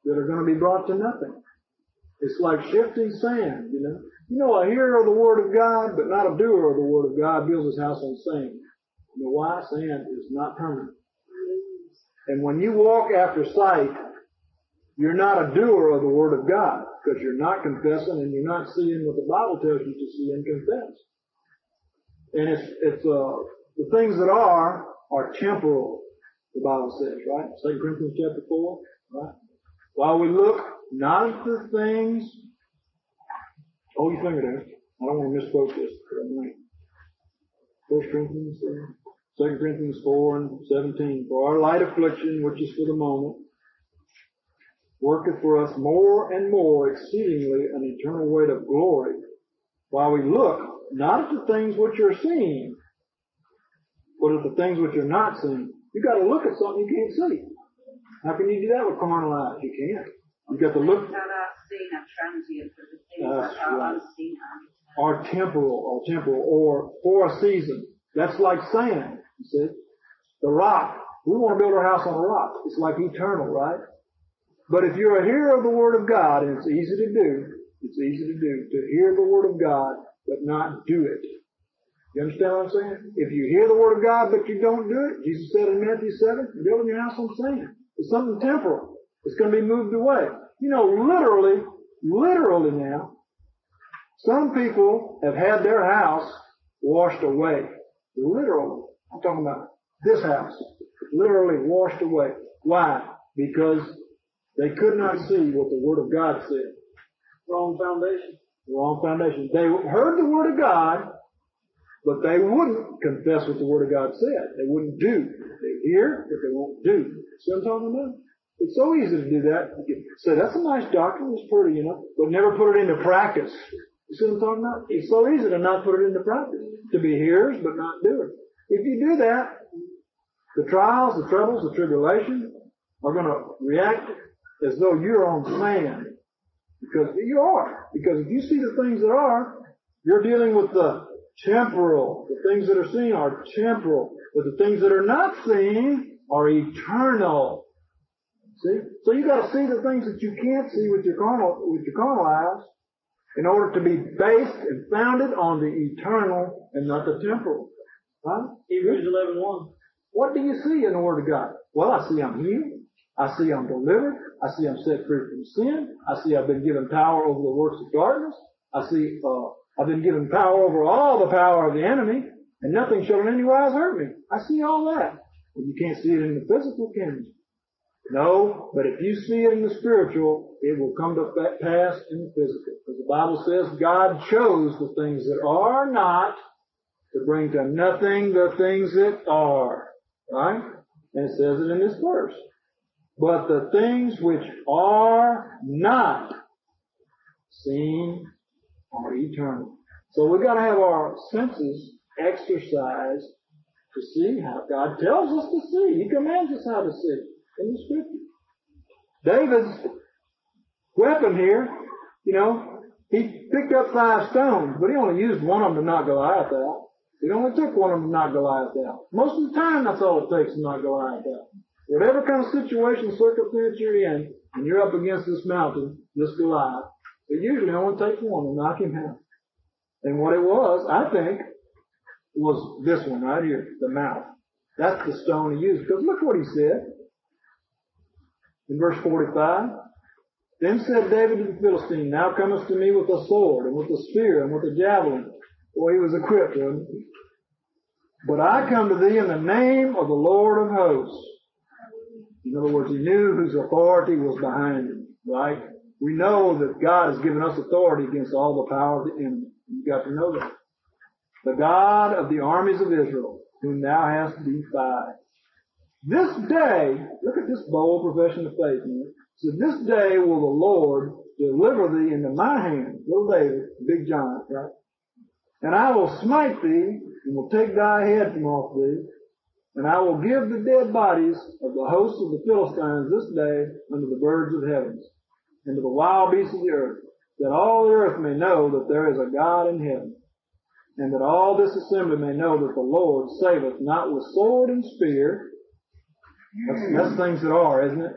that are going to be brought to nothing. It's like shifting sand, you know. You know, a hearer of the word of God, but not a doer of the word of God, builds his house on sand. You know why? Sand is not permanent. And when you walk after sight, you're not a doer of the Word of God because you're not confessing and you're not seeing what the Bible tells you to see and confess. And it's, it's, uh, the things that are, are temporal, the Bible says, right? 2 Corinthians chapter 4, right? While we look not at the things, hold your finger there. I don't want to misquote this. 1 Corinthians, uh, 2 Corinthians 4 and 17. For our light affliction, which is for the moment, worketh for us more and more exceedingly an eternal weight of glory, while we look not at the things which are seen, but at the things which are not seen. You got to look at something you can't see. How can you do that with carnal eyes? You can't. You got to look. That's right. Or temporal, or temporal, or for a season. That's like sand. You see, the rock. We want to build our house on a rock. It's like eternal, right? But if you're a hearer of the Word of God, and it's easy to do, it's easy to do, to hear the Word of God, but not do it. You understand what I'm saying? If you hear the Word of God, but you don't do it, Jesus said in Matthew 7, you're building your house on sand. It's something temporal. It's going to be moved away. You know, literally, literally now, some people have had their house washed away. Literally. I'm talking about this house. Literally washed away. Why? Because they could not see what the Word of God said. Wrong foundation. Wrong foundation. They heard the Word of God, but they wouldn't confess what the Word of God said. They wouldn't do. They hear, but they won't do. See what I'm talking about? It's so easy to do that. You say, that's a nice doctrine, it's pretty, you know, but never put it into practice. You see what I'm talking about? It's so easy to not put it into practice. To be hearers, but not doers. If you do that, the trials, the troubles, the tribulation are going to react as though you're on sand. Because you are. Because if you see the things that are, you're dealing with the temporal. The things that are seen are temporal. But the things that are not seen are eternal. See? So you gotta see the things that you can't see with your carnal, with your carnal eyes in order to be based and founded on the eternal and not the temporal. Huh? Hebrews 11, 1. What do you see in the Word of God? Well, I see I'm healed. I see I'm delivered. I see I'm set free from sin. I see I've been given power over the works of darkness. I see uh, I've been given power over all the power of the enemy, and nothing shall in any wise hurt me. I see all that. But you can't see it in the physical, can you? No, but if you see it in the spiritual, it will come to pass in the physical. Because the Bible says God chose the things that are not to bring to nothing the things that are. Right? And it says it in this verse. But the things which are not seen are eternal. So we've got to have our senses exercised to see how God tells us to see. He commands us how to see in the scripture. David's weapon here, you know, he picked up five stones, but he only used one of them to knock Goliath out. It only took one of them to knock Goliath out. Most of the time, that's all it takes to knock Goliath out. Whatever kind of situation, circumstance you're in, and you're up against this mountain, this Goliath, it usually only takes one to knock him out. And what it was, I think, was this one right here, the mouth. That's the stone he used. Because look what he said. In verse 45, Then said David to the Philistine, Thou comest to me with a sword, and with a spear, and with a javelin. Boy, he was equipped, wasn't? But I come to thee in the name of the Lord of hosts. In other words, he knew whose authority was behind him, right? We know that God has given us authority against all the power of the enemy. You've got to know that. The God of the armies of Israel, whom thou hast defied. This day, look at this bold profession of faith. Man. So this day will the Lord deliver thee into my hand, little David, big giant, right? And I will smite thee, and will take thy head from off thee, and I will give the dead bodies of the hosts of the Philistines this day unto the birds of heavens, and to the wild beasts of the earth, that all the earth may know that there is a God in heaven, and that all this assembly may know that the Lord saveth not with sword and spear. That's, that's things that are, isn't it?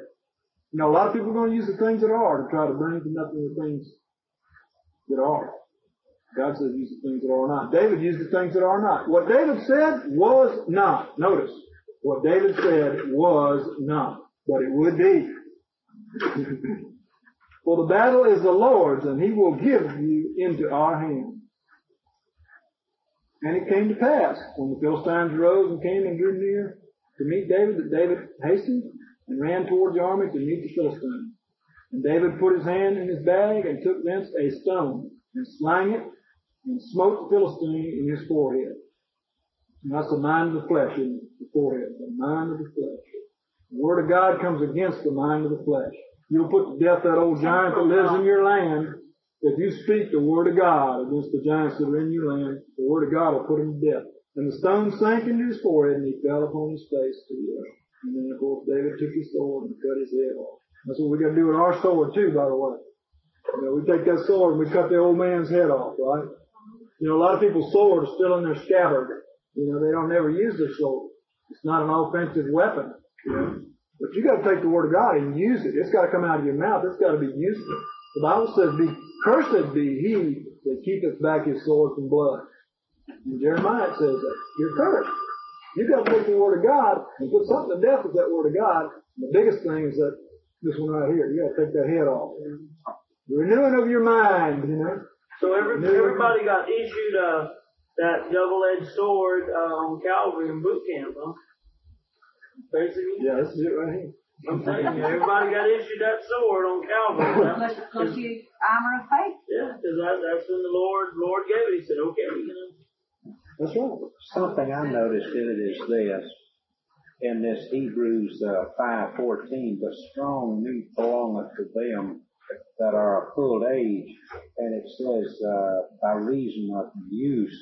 You know, a lot of people are going to use the things that are to try to bring to nothing the things that are. God says use the things that are not. David used the things that are not. What David said was not. Notice. What David said was not. But it would be. For the battle is the Lord's, and he will give you into our hand. And it came to pass, when the Philistines rose and came and drew near to meet David, that David hastened and ran toward the army to meet the Philistines. And David put his hand in his bag and took thence a stone and slang it and smote the Philistine in his forehead. And that's the mind of the flesh, in The forehead, the mind of the flesh. The word of God comes against the mind of the flesh. You'll put to death that old giant that lives in your land if you speak the word of God against the giants that are in your land. The word of God will put him to death. And the stone sank into his forehead and he fell upon his face to the earth. And then of course David took his sword and cut his head off. That's what we got to do with our sword too, by the way. You know, we take that sword and we cut the old man's head off, right? You know, a lot of people's swords are still in their scabbard. You know, they don't never use their sword. It's not an offensive weapon. You know? But you got to take the word of God and use it. It's got to come out of your mouth. It's got to be useful. The Bible says, "Be cursed be he that keepeth back his sword from blood." And Jeremiah says that you're cursed. You got to take the word of God and put something to death with that word of God. And the biggest thing is that this one right here. You got to take that head off. Renewing of your mind, you know. So every, everybody got issued uh, that double-edged sword uh, on Calvary in boot camp, huh? Basically. Yeah, this is it right here. I'm telling you, everybody got issued that sword on Calvary. Plus, plus you armor of faith. Yeah, because that, that's when the Lord Lord gave it. He said, okay, you know. That's right. Something I noticed in it is this, in this Hebrews uh, 5.14, the strong meat belongeth to them that are of full age, and it says, uh, by reason of use,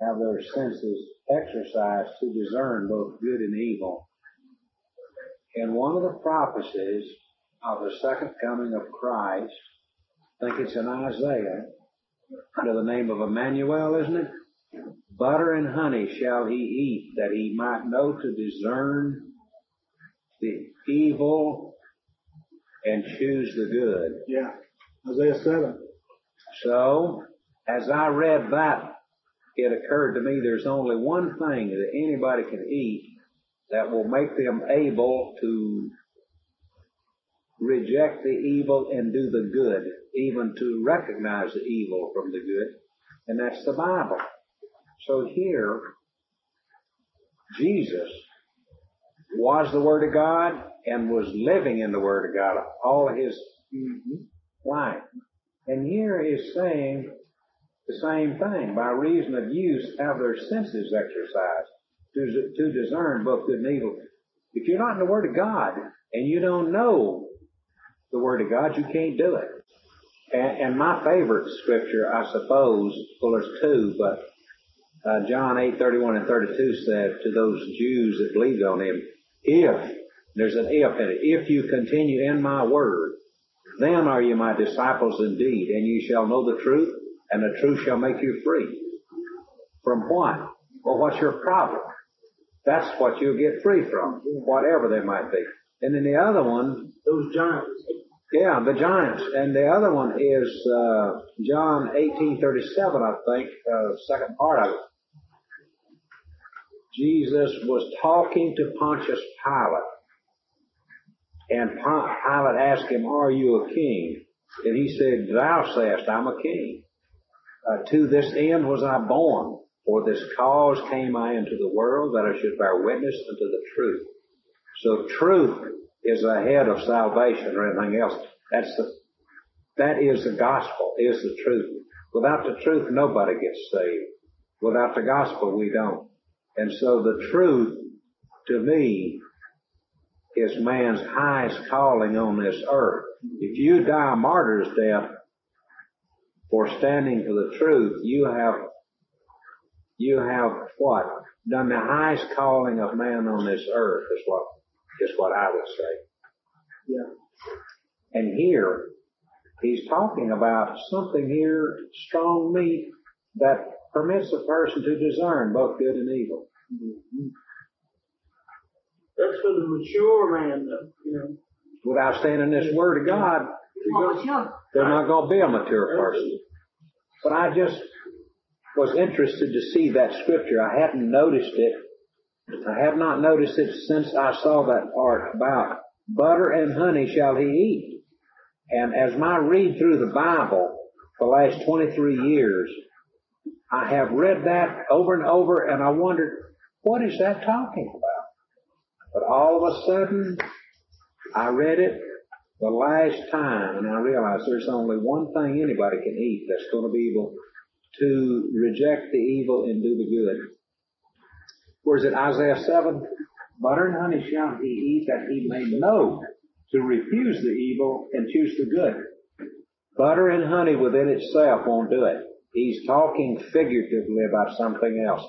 have their senses exercised to discern both good and evil. In one of the prophecies of the second coming of Christ, I think it's in Isaiah, under the name of Emmanuel, isn't it? Butter and honey shall he eat, that he might know to discern the evil and choose the good. Yeah. Isaiah 7. So, as I read that, it occurred to me there's only one thing that anybody can eat that will make them able to reject the evil and do the good, even to recognize the evil from the good, and that's the Bible. So here, Jesus was the Word of God and was living in the Word of God all his life. And here is saying the same thing. By reason of use, have their senses exercised to, to discern both good and evil. If you're not in the Word of God and you don't know the Word of God, you can't do it. And, and my favorite scripture, I suppose, well, there's two, but uh, John 8, 31 and 32 said to those Jews that believed on Him, if, there's an if in it, if you continue in my Word, then are you my disciples indeed, and you shall know the truth, and the truth shall make you free. From what? Well, what's your problem? That's what you'll get free from, whatever they might be. And then the other one, Those giants. yeah, the giants. And the other one is uh, John 18:37, I think, uh, second part of it. Jesus was talking to Pontius Pilate, and Pilate asked him, "Are you a king?" And he said, "Thou sayest, I'm a king. Uh, to this end was I born, for this cause came I into the world that I should bear witness unto the truth." So truth is ahead of salvation or anything else. That's the that is the gospel, is the truth. Without the truth, nobody gets saved. Without the gospel, we don't. And so the truth, to me, is man's highest calling on this earth. If you die a martyr's death for standing for the truth, you have, you have what? Done the highest calling of man on this earth is what, is what I would say. Yeah. And here, he's talking about something here, strong meat, that permits a person to discern both good and evil. Mm-hmm. That's for the mature man, though. You know. Without standing this Word of God, they're not going to be a mature person. But I just was interested to see that scripture. I hadn't noticed it. I have not noticed it since I saw that part about butter and honey shall he eat. And as my read through the Bible for the last 23 years, I have read that over and over and I wondered, what is that talking about? But all of a sudden, I read it the last time and I realized there's only one thing anybody can eat that's going to be able to reject the evil and do the good. Where is it? Isaiah 7? Butter and honey shall he eat that he may know to refuse the evil and choose the good. Butter and honey within itself won't do it. He's talking figuratively about something else.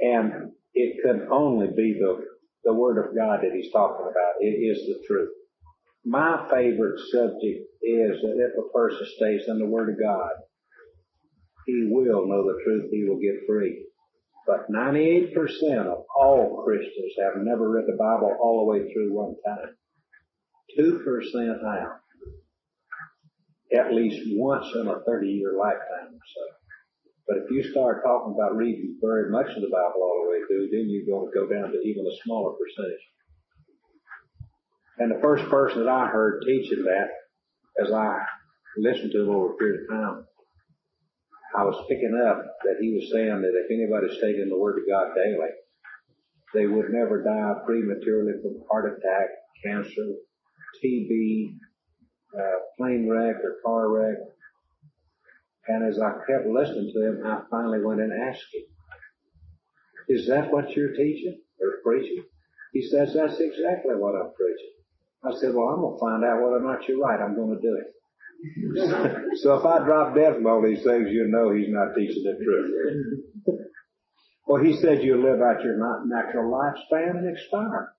And it could only be the, the Word of God that he's talking about. It is the truth. My favorite subject is that if a person stays in the Word of God, he will know the truth, he will get free. But 98% of all Christians have never read the Bible all the way through one time. 2% have. At least once in a 30 year lifetime or so. But if you start talking about reading very much of the Bible all the way through, then you're going to go down to even a smaller percentage. And the first person that I heard teaching that, as I listened to him over a period of time, I was picking up that he was saying that if anybody stayed in the Word of God daily, they would never die prematurely from heart attack, cancer, TB, uh, plane wreck or car wreck. And as I kept listening to him, I finally went and asked him, is that what you're teaching or preaching? He says, that's exactly what I'm preaching. I said, well, I'm going to find out whether or not you're right. I'm going to do it. so if I drop dead from all these things, you know he's not teaching the truth. well, he said you live out your natural lifespan and expire.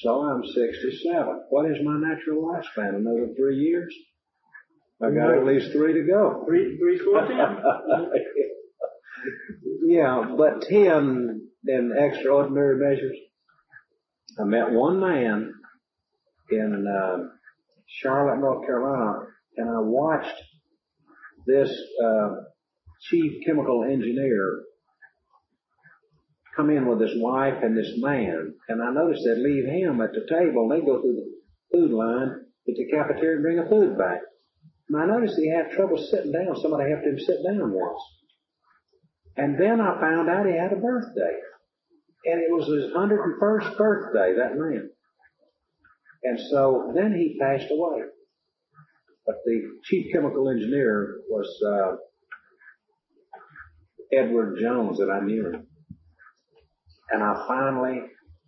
So I'm 67. What is my natural lifespan? Another three years? I got at least three to go. Three, three score ten. yeah, but ten in extraordinary measures. I met one man in uh, Charlotte, North Carolina, and I watched this uh, chief chemical engineer come in with his wife and this man, and I noticed they'd leave him at the table, and they'd go through the food line at the cafeteria and bring a food back. I noticed he had trouble sitting down. Somebody helped him sit down once. And then I found out he had a birthday. And it was his 101st birthday, that man. And so then he passed away. But the chief chemical engineer was uh, Edward Jones, and I knew him. And I finally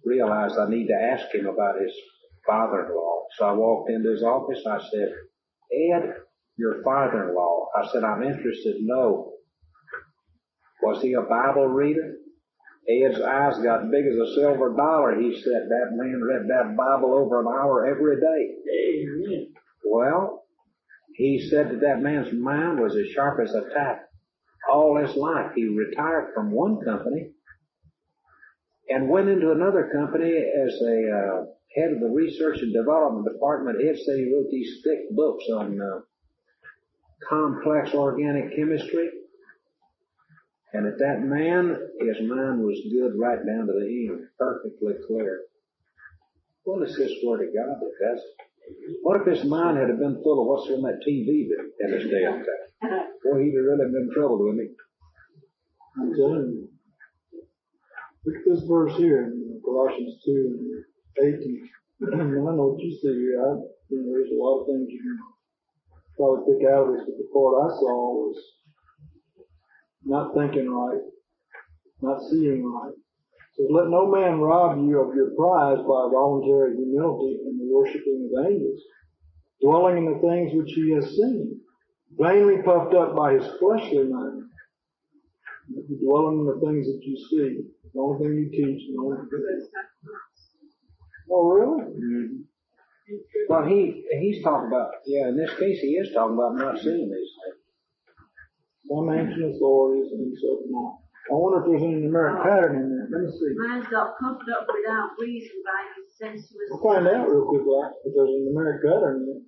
realized I need to ask him about his father-in-law. So I walked into his office. I said, Ed, your father-in-law. I said, I'm interested know, was he a Bible reader? Ed's eyes got big as a silver dollar. He said that man read that Bible over an hour every day. Amen. Well, he said that that man's mind was as sharp as a tack all his life. He retired from one company and went into another company as a uh, head of the research and development department. Ed said he wrote these thick books on uh, complex organic chemistry. And that that man, his mind was good right down to the end, perfectly clear. Well, it's this word of God that does. What if his mind had been full of what's on that TV in his day and time? Boy, he'd have really been troubled with me. Look at this verse here in Colossians 2 and 18. I know what you see here. I, you know, there's a lot of things you can probably pick out of this, but the part I saw was not thinking right, not seeing right. So let no man rob you of your prize by voluntary humility in the worshiping of angels, dwelling in the things which he has seen, vainly puffed up by his fleshly mind, dwelling in the things that you see, the only thing you teach, the only thing. Oh, really? Mm-hmm. Well, he he's talking about yeah. In this case, he is talking about not seeing these things. Some ancient authorities and so on. I wonder if there's any numeric pattern in there. Let me see. Mine's got puffed up without reason by his sensuous. We'll find out real quick, like, if there's a numeric pattern in there.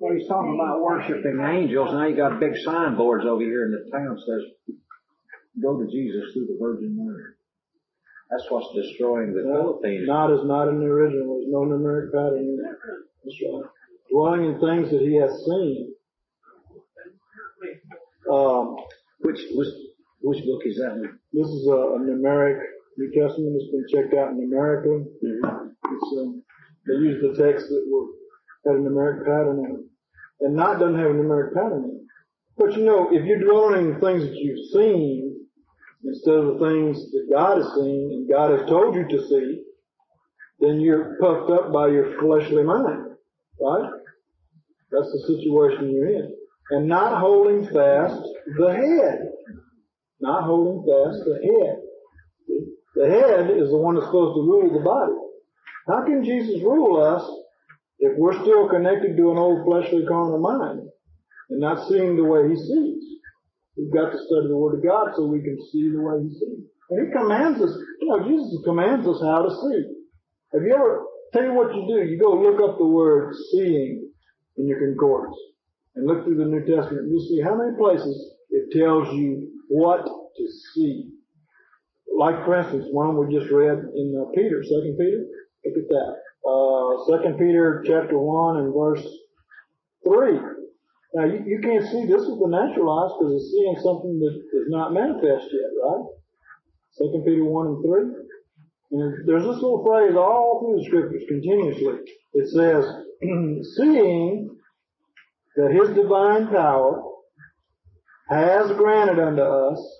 Well, he's talking about worshiping angels. Now you got big signboards over here in the town says, "Go to Jesus through the Virgin Mary." That's what's destroying the No, Philippines. Not is not in the original. There's no numeric pattern in there. That's right. Dwelling in things that he has seen. Um, Which which which book is that? this is a, a numeric New Testament. It's been checked out numerically. It's, um, they use the text that were, had a numeric pattern in it. And not doesn't have a numeric pattern in it. But you know, if you're dwelling in things that you've seen, instead of the things that God has seen and God has told you to see, then you're puffed up by your fleshly mind. Right? That's the situation you're in. And not holding fast the head. Not holding fast the head. The head is the one that's supposed to rule the body. How can Jesus rule us if we're still connected to an old fleshly carnal mind and not seeing the way he sees? We've got to study the Word of God so we can see the way he sees. And he commands us, you know, Jesus commands us how to see. Have you ever, tell you what you do, you go look up the word seeing in your concordance and look through the New Testament and you'll see how many places it tells you what to see. Like for instance, one we just read in uh, Peter, Second Peter. Look at that. Uh, Second Peter chapter one and verse three. Now you, you can't see this with the natural eyes because it's seeing something that is not manifest yet, right? Second Peter one and three. And there's this little phrase all through the scriptures continuously. It says, seeing that his divine power has granted unto us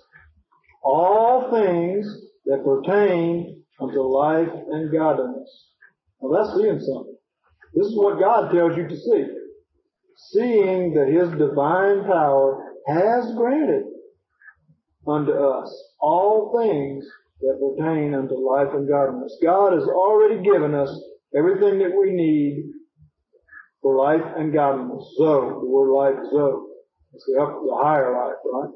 all things that pertain unto life and godliness. Now that's seeing something. This is what God tells you to see. Seeing that His divine power has granted unto us all things that pertain unto life and godliness. God has already given us everything that we need for life and godliness. Zoe, the word life, Zoe. It's the, up, the higher life, right?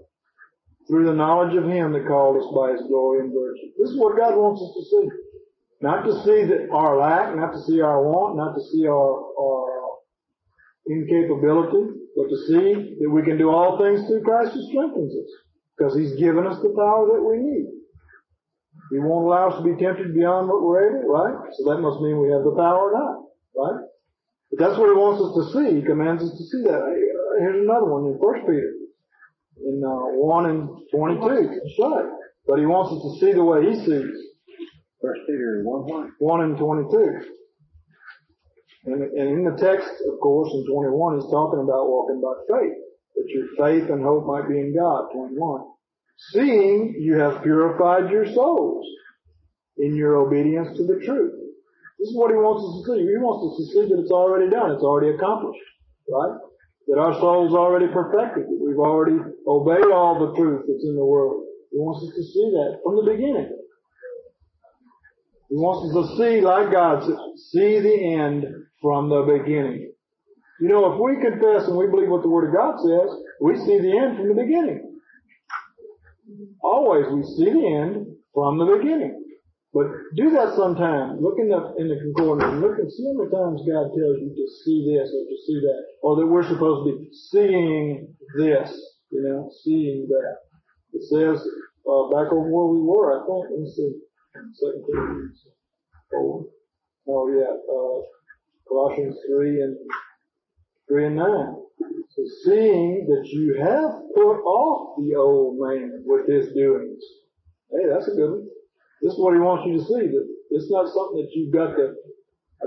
Through the knowledge of Him that called us by His glory and virtue. This is what God wants us to see. Not to see that our lack, not to see our want, not to see our incapability, but to see that we can do all things through Christ who strengthens us. Because He's given us the power that we need. He won't allow us to be tempted beyond what we're able, right? So that must mean we have the power or not, right? But that's what He wants us to see. He commands us to see that. Here's another one in First Peter, in uh, one and twenty-two. That's right. But He wants us to see the way He sees. First Peter one one. One and twenty-two. And, and in the text, of course, in 21, he's talking about walking by faith, that your faith and hope might be in God. 21. Seeing you have purified your souls in your obedience to the truth. This is what he wants us to see. He wants us to see that it's already done. It's already accomplished. Right? That our soul's already perfected. That we've already obeyed all the truth that's in the world. He wants us to see that from the beginning. He wants us to see, like God see the end from the beginning. You know, if we confess and we believe what the Word of God says, we see the end from the beginning. Always we see the end from the beginning. But do that sometime. Look in the in the concordance and look and see how many times God tells you to see this or to see that, or that we're supposed to be seeing this. You know, seeing that. It says uh, back over where we were. I think. Let me see. Second Corinthians four. Oh yeah, uh, Colossians three and three and nine. So seeing that you have put off the old man with his doings. Hey, that's a good one. This is what he wants you to see, that it's not something that you've got to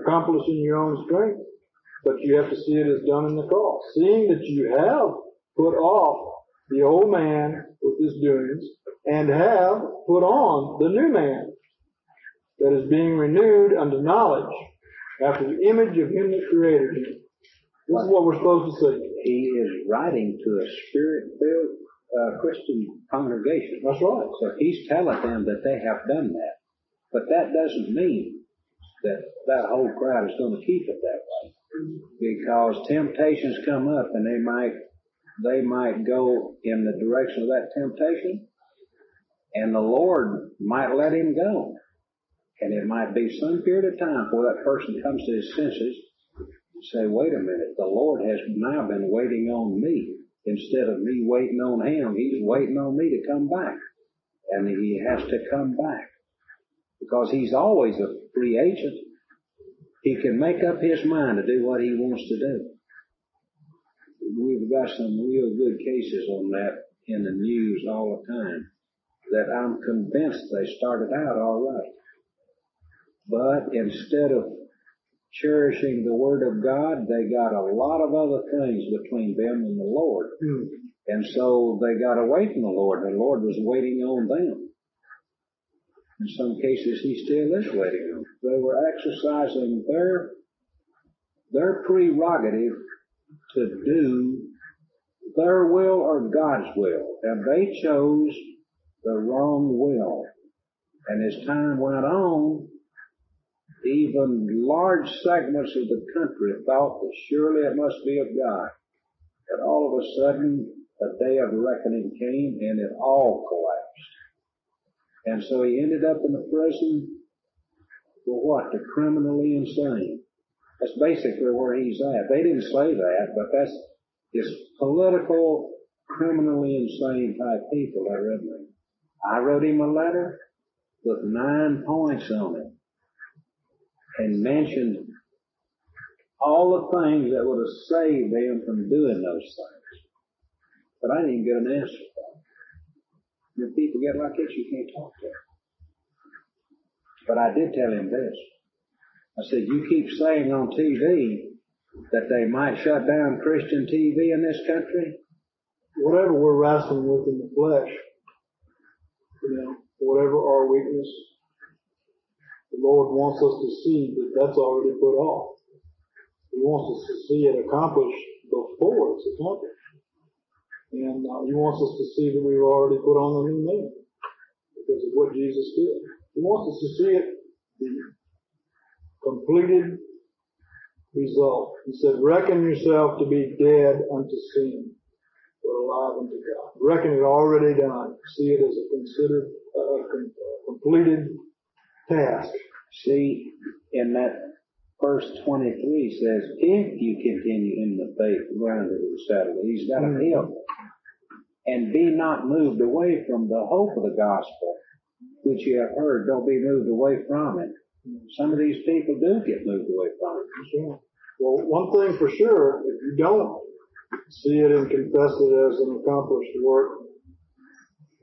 accomplish in your own strength, but you have to see it as done in the cross. Seeing that you have put off the old man with his doings and have put on the new man that is being renewed unto knowledge after the image of him that created him. This is what we're supposed to see. He is writing to a spirit-filled uh, Christian congregation. That's right. So he's telling them that they have done that. But that doesn't mean that that whole crowd is going to keep it that way. Because temptations come up and they might, they might go in the direction of that temptation and the Lord might let him go. And it might be some period of time before that person comes to his senses and say, wait a minute, the Lord has now been waiting on me instead of me waiting on him, he's waiting on me to come back. And he has to come back. Because he's always a free agent. He can make up his mind to do what he wants to do. We've got some real good cases on that in the news all the time that I'm convinced they started out all right. But instead of cherishing the Word of God, they got a lot of other things between them and the Lord. Hmm. And so they got away from the Lord. The Lord was waiting on them. In some cases, He still is waiting on them. They were exercising their, their prerogative to do their will or God's will. And they chose the wrong will. And as time went on, even large segments of the country thought that surely it must be of God. And all of a sudden, a day of reckoning came and it all collapsed. And so he ended up in the prison for what? The criminally insane. That's basically where he's at. They didn't say that, but that's this political, criminally insane type people that read me. I wrote him a letter with nine points on it and mentioned all the things that would have saved them from doing those things. But I didn't get an answer. When people get like this, you can't talk to them. But I did tell him this. I said, you keep saying on TV that they might shut down Christian TV in this country. Whatever we're wrestling with in the flesh, you know, whatever our weakness, the Lord wants us to see that that's already put off. He wants us to see it accomplished before it's accomplished. And uh, He wants us to see that we've already put on the new man because of what Jesus did. He wants us to see it, the completed result. He said, reckon yourself to be dead unto sin, but alive unto God. Reckon it already done. See it as a considered, uh, com- completed task. See, in that verse 23 says, if you continue in the faith, grounded and settled, he's got a Mhm. help. And be not moved away from the hope of the gospel, which you have heard. Don't be moved away from it. Some of these people do get moved away from it. Well, one thing for sure, if you don't see it and confess it as an accomplished work,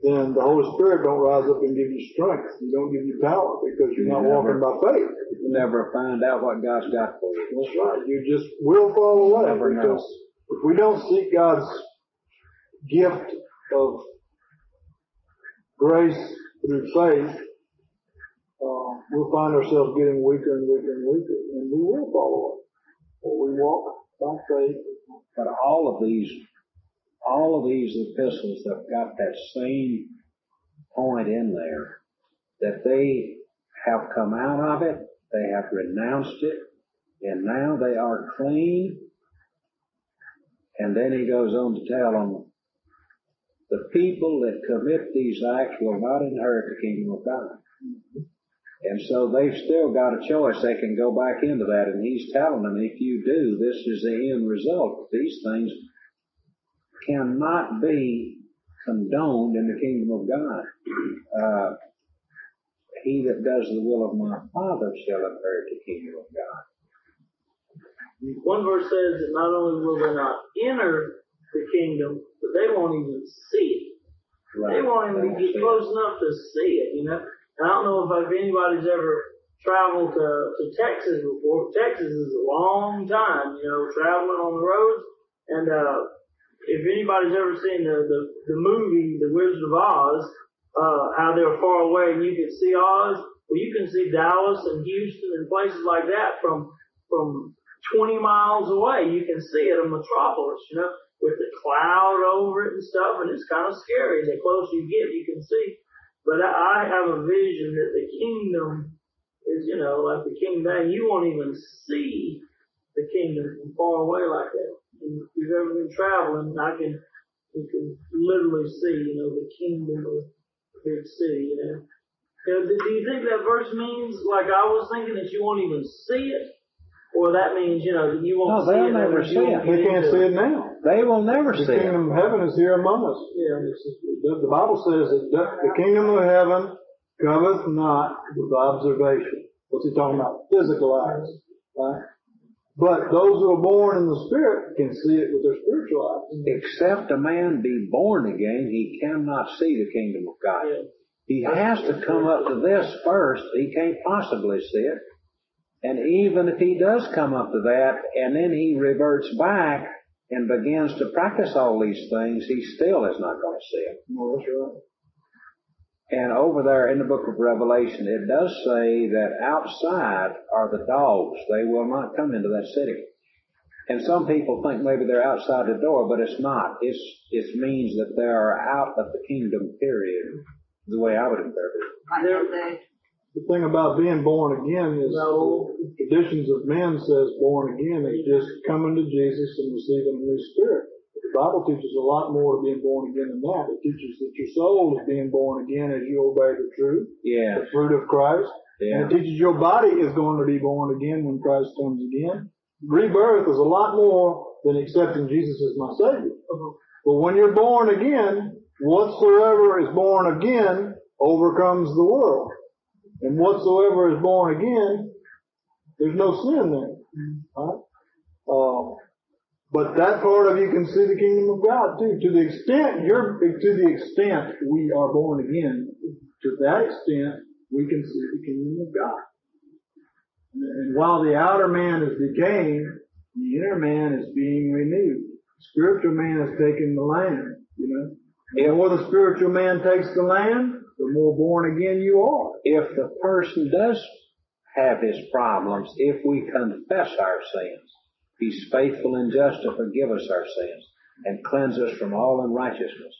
then the Holy Spirit don't rise up and give you strength. He don't give you power because you're not Never. walking by faith. You never find out what God's got for you. That's right. You just will fall away Never know. if we don't seek God's gift of grace through faith, uh, we'll find ourselves getting weaker and weaker and weaker, and we will fall away. But we walk by faith. But all of these, all of these epistles have got that same point in there that they have come out of it, they have renounced it, and now they are clean. And then he goes on to tell them, the people that commit these acts will not inherit the kingdom of God. And so they've still got a choice. They can go back into that. And he's telling them, if you do, this is the end result. These things cannot be condoned in the kingdom of God. Uh, he that does the will of my Father shall inherit the kingdom of God. One verse says that not only will they not enter the kingdom, but they won't even see it. They won't even get close enough to see it, you know. And I don't know if, if anybody's ever traveled to, to Texas before. Texas is a long time, you know, traveling on the roads. And uh, if anybody's ever seen the, the, the movie The Wizard of Oz, uh, how they're far away and you can see Oz, well, you can see Dallas and Houston and places like that from from 20 miles away. You can see it, a metropolis, you know, with the cloud over it and stuff, and it's kind of scary. The closer you get, you can see. But I have a vision that the kingdom is, you know, like the kingdom. You won't even see the kingdom from far away like that. And if you've ever been traveling, I can, you can literally see, you know, the kingdom of the big city, you know. Do you think that verse means, like I was thinking, that you won't even see it? Or that means, you know, that you won't No, see they'll it. never that see you it. won't They can't see it now. They will never The see it. The kingdom of heaven is here among us. Yeah. The, the Bible says that the, the kingdom of heaven cometh not with observation. What's he talking about? Physical eyes. Right? But those who are born in the Spirit can see it with their spiritual eyes. Except a man be born again, he cannot see the kingdom of God. Yeah. He has to come up to this first. He can't possibly see it. And even if he does come up to that and then he reverts back and begins to practice all these things, he still is not going to see it. No, that's right. And over there in the book of Revelation, it does say that outside are the dogs. They will not come into that city. And some people think maybe they're outside the door, but it's not. It's, it means that they are out of the kingdom period, the way I would interpret it. The, The thing about being born again is No. the traditions of men says born again is just coming to Jesus and receiving the new spirit. The Bible teaches a lot more to being born again than that. It teaches that your soul is being born again as you obey the truth, Yeah. the fruit of Christ. Yeah. And it teaches your body is going to be born again when Christ comes again. Rebirth is a lot more than accepting Jesus as my Savior. But when you're born again, whatsoever is born again overcomes the world. And whatsoever is born again, there's no sin there. Right? Um, but that part of you can see the kingdom of God too. To the extent you're, to the extent we are born again, to that extent we can see the kingdom of God. And while the outer man is decaying, the inner man is being renewed. The spiritual man is taking the land, you know. The more the spiritual man takes the land, the more born again you are. If the person does have his problems, if we confess our sins, he's faithful and just to forgive us our sins and cleanse us from all unrighteousness.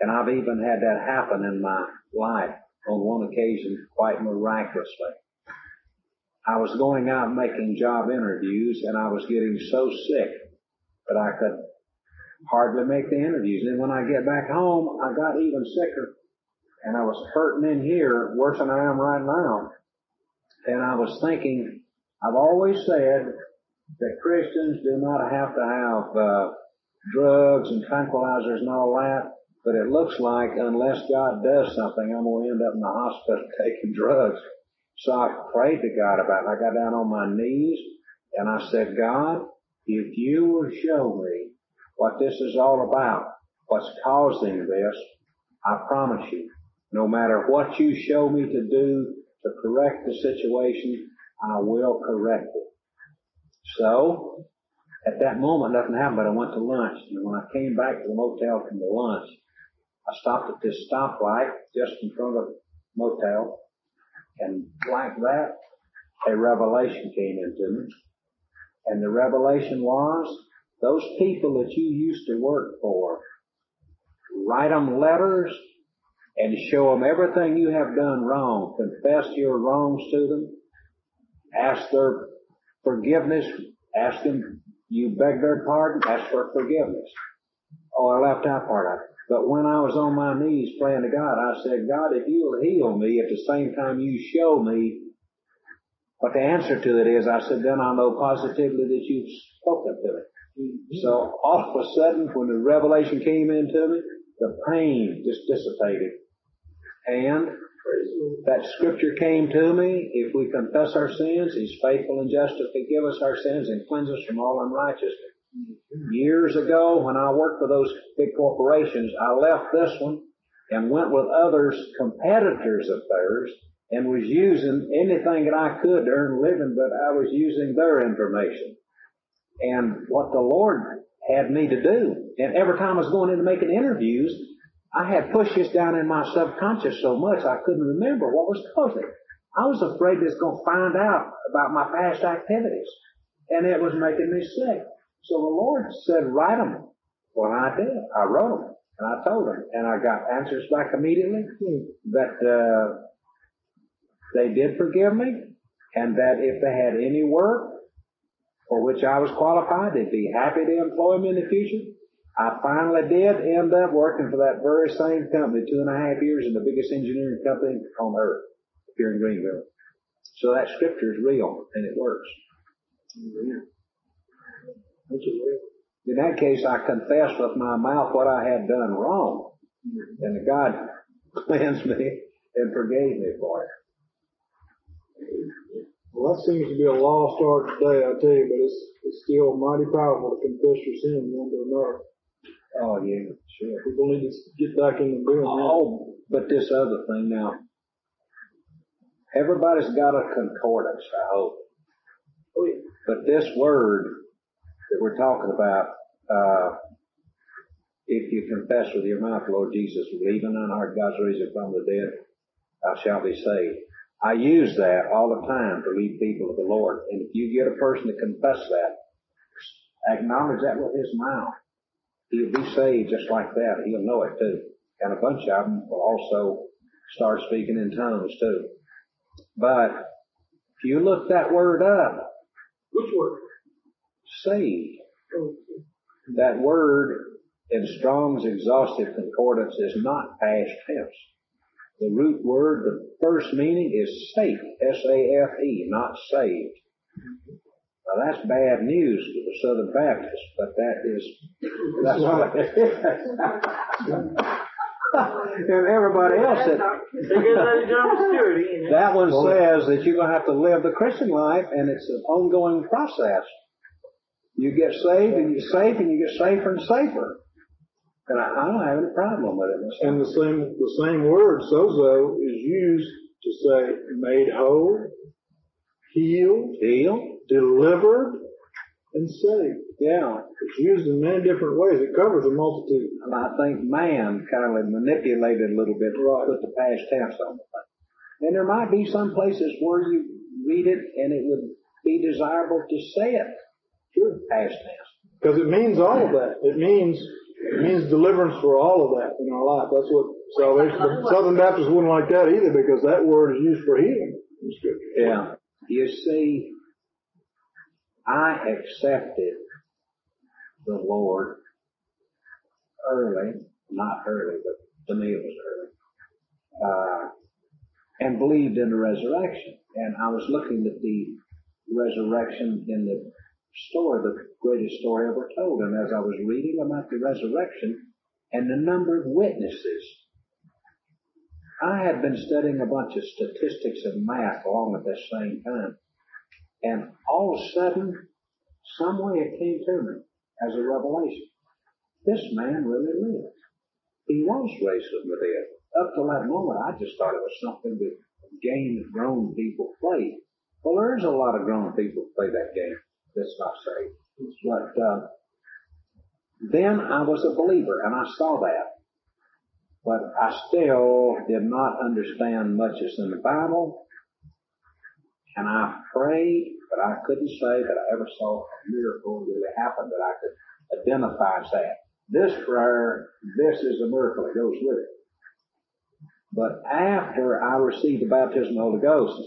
And I've even had that happen in my life on one occasion quite miraculously. I was going out making job interviews and I was getting so sick that I could hardly make the interviews. And when I get back home, I got even sicker and I was hurting in here worse than I am right now. And I was thinking, I've always said that Christians do not have to have uh, drugs and tranquilizers and all that, but it looks like unless God does something, I'm going to end up in the hospital taking drugs. So I prayed to God about it. I got down on my knees and I said, God, if you will show me what this is all about, what's causing this, I promise you, no matter what you show me to do to correct the situation, I will correct it. So, at that moment, nothing happened, but I went to lunch. And when I came back to the motel from the lunch, I stopped at this stoplight just in front of the motel. And like that, a revelation came into me. And the revelation was, those people that you used to work for, write them letters and show them everything you have done wrong. Confess your wrongs to them. Ask their forgiveness. Ask them, you beg their pardon. Ask for forgiveness. Oh, I left that part out. But when I was on my knees praying to God, I said, God, if you'll heal me at the same time you show me what the answer to it is, I said, then I'll know positively that you've spoken to me. So all of a sudden, when the revelation came into me, the pain just dissipated. And that scripture came to me, if we confess our sins, He's faithful and just to forgive us our sins and cleanse us from all unrighteousness. Years ago, when I worked for those big corporations, I left this one and went with others, competitors of theirs, and was using anything that I could to earn a living, but I was using their information. And what the Lord had me to do, and every time I was going in to making interviews, I had pushed this down in my subconscious so much I couldn't remember what was causing it. I was afraid was going to find out about my past activities, and it was making me sick. So the Lord said, write them. Well, I did. I wrote them. And I told them. And I got answers back immediately that uh, they did forgive me and that if they had any work for which I was qualified, they'd be happy to employ me in the future. I finally did end up working for that very same company two and a half years in the biggest engineering company on earth here in Greenville. So that scripture is real and it works. In that case, I confessed with my mouth what I had done wrong. And God cleansed me and forgave me for it. Well, that seems to be a lost art today, I tell you, but it's, it's still mighty powerful to confess your sin one to another. Oh yeah, sure. People need to get back into doing that. Oh, but this other thing now. Everybody's got a concordance, I hope. Oh, yeah. But this word that we're talking about, uh, if you confess with your mouth, Lord Jesus, believe in thine heart God's raised from the dead, thou shalt be saved. I use that all the time to lead people to the Lord. And if you get a person to confess that, acknowledge that with his mouth, he'll be saved just like that. He'll know it too. And a bunch of them will also start speaking in tongues too. But if you look that word up, Which word? saved, that word in Strong's exhaustive concordance is not past tense. The root word, the first meaning is safe, S-A-F-E, not saved. Now that's bad news to the Southern Baptists, but that is, that's what it is. and everybody else said, that John Stewart, ain't it? that one says that you're going to have to live the Christian life and it's an ongoing process. You get saved and you're safe and you get safer and safer. And I, I don't have any problem with it. myself. And the same, the same word, sozo, is used to say made whole, healed, Deal? Delivered, and saved. Yeah. It's used in many different ways. It covers a multitude. And I think man kind of manipulated a little bit to put the past tense on the thing. And there might be some places where you read it and it would be desirable to say it. Sure. Past tense. Because it means all of that. It means, it means deliverance for all of that in our life. That's what salvation, the Southern Baptists wouldn't like that either because that word is used for healing in scripture. Yeah. You see, I accepted the Lord early, not early, but to me it was early, uh, and believed in the resurrection. And I was looking at the resurrection in the story, the greatest story ever told. And as I was reading about the resurrection and the number of witnesses, I had been studying a bunch of statistics and math along at the same time. And all of a sudden, some way it came to me as a revelation. This man really lived. He was raised from the dead. Up to that moment, I just thought it was something that game grown people play. Well, there's a lot of grown people play that game. That's not saved. But uh, then I was a believer, and I saw that. But I still did not understand much as in the Bible, And I prayed, but I couldn't say that I ever saw a miracle really happen that I could identify as that. This prayer, this is a miracle that goes with it. But after I received the baptism of the Holy Ghost,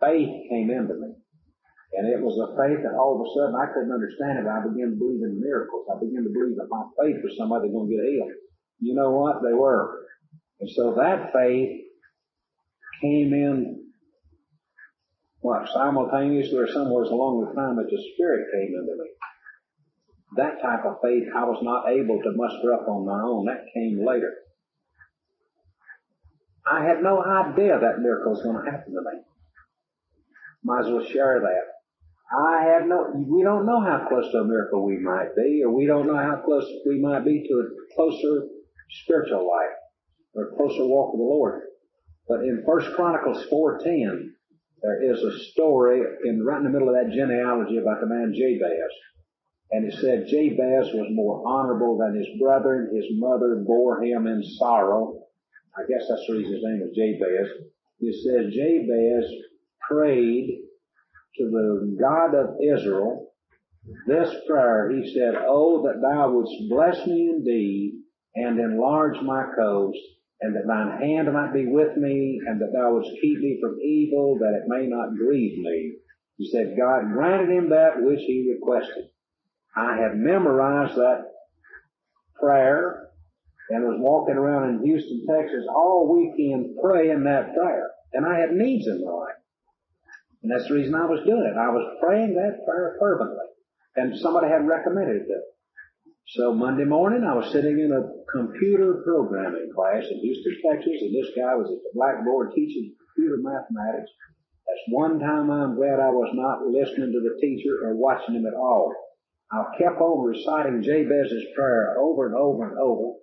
faith came into me. And it was a faith that all of a sudden I couldn't understand it. I began to believe in miracles. I began to believe that my faith was somebody going to get healed. You know what? They were. And so that faith came in, what, simultaneously or somewhere along the time that the Spirit came into me. That type of faith I was not able to muster up on my own. That came later. I had no idea that miracle was going to happen to me. Might as well share that. I had no, we don't know how close to a miracle we might be, or we don't know how close we might be to a closer spiritual life, or a closer walk with the Lord. But in First Chronicles 4.10, there is a story in right in the middle of that genealogy about the man Jabez. And it said Jabez was more honorable than his brethren. His mother bore him in sorrow. I guess that's the reason his name was Jabez. It says Jabez prayed to the God of Israel this prayer. He said, Oh, that thou wouldst bless me indeed and enlarge my coast and that thine hand might be with me and that thou wouldst keep me from evil that it may not grieve me. He said God granted him that which he requested. I have memorized that prayer and was walking around in Houston, Texas all weekend praying that prayer. And I had needs in my life. And that's the reason I was doing it. I was praying that prayer fervently. And somebody had recommended it. So Monday morning I was sitting in a computer programming class in Houston, Texas, and this guy was at the blackboard teaching computer mathematics. That's one time I'm glad I was not listening to the teacher or watching him at all. I kept on reciting Jabez's prayer over and over and over,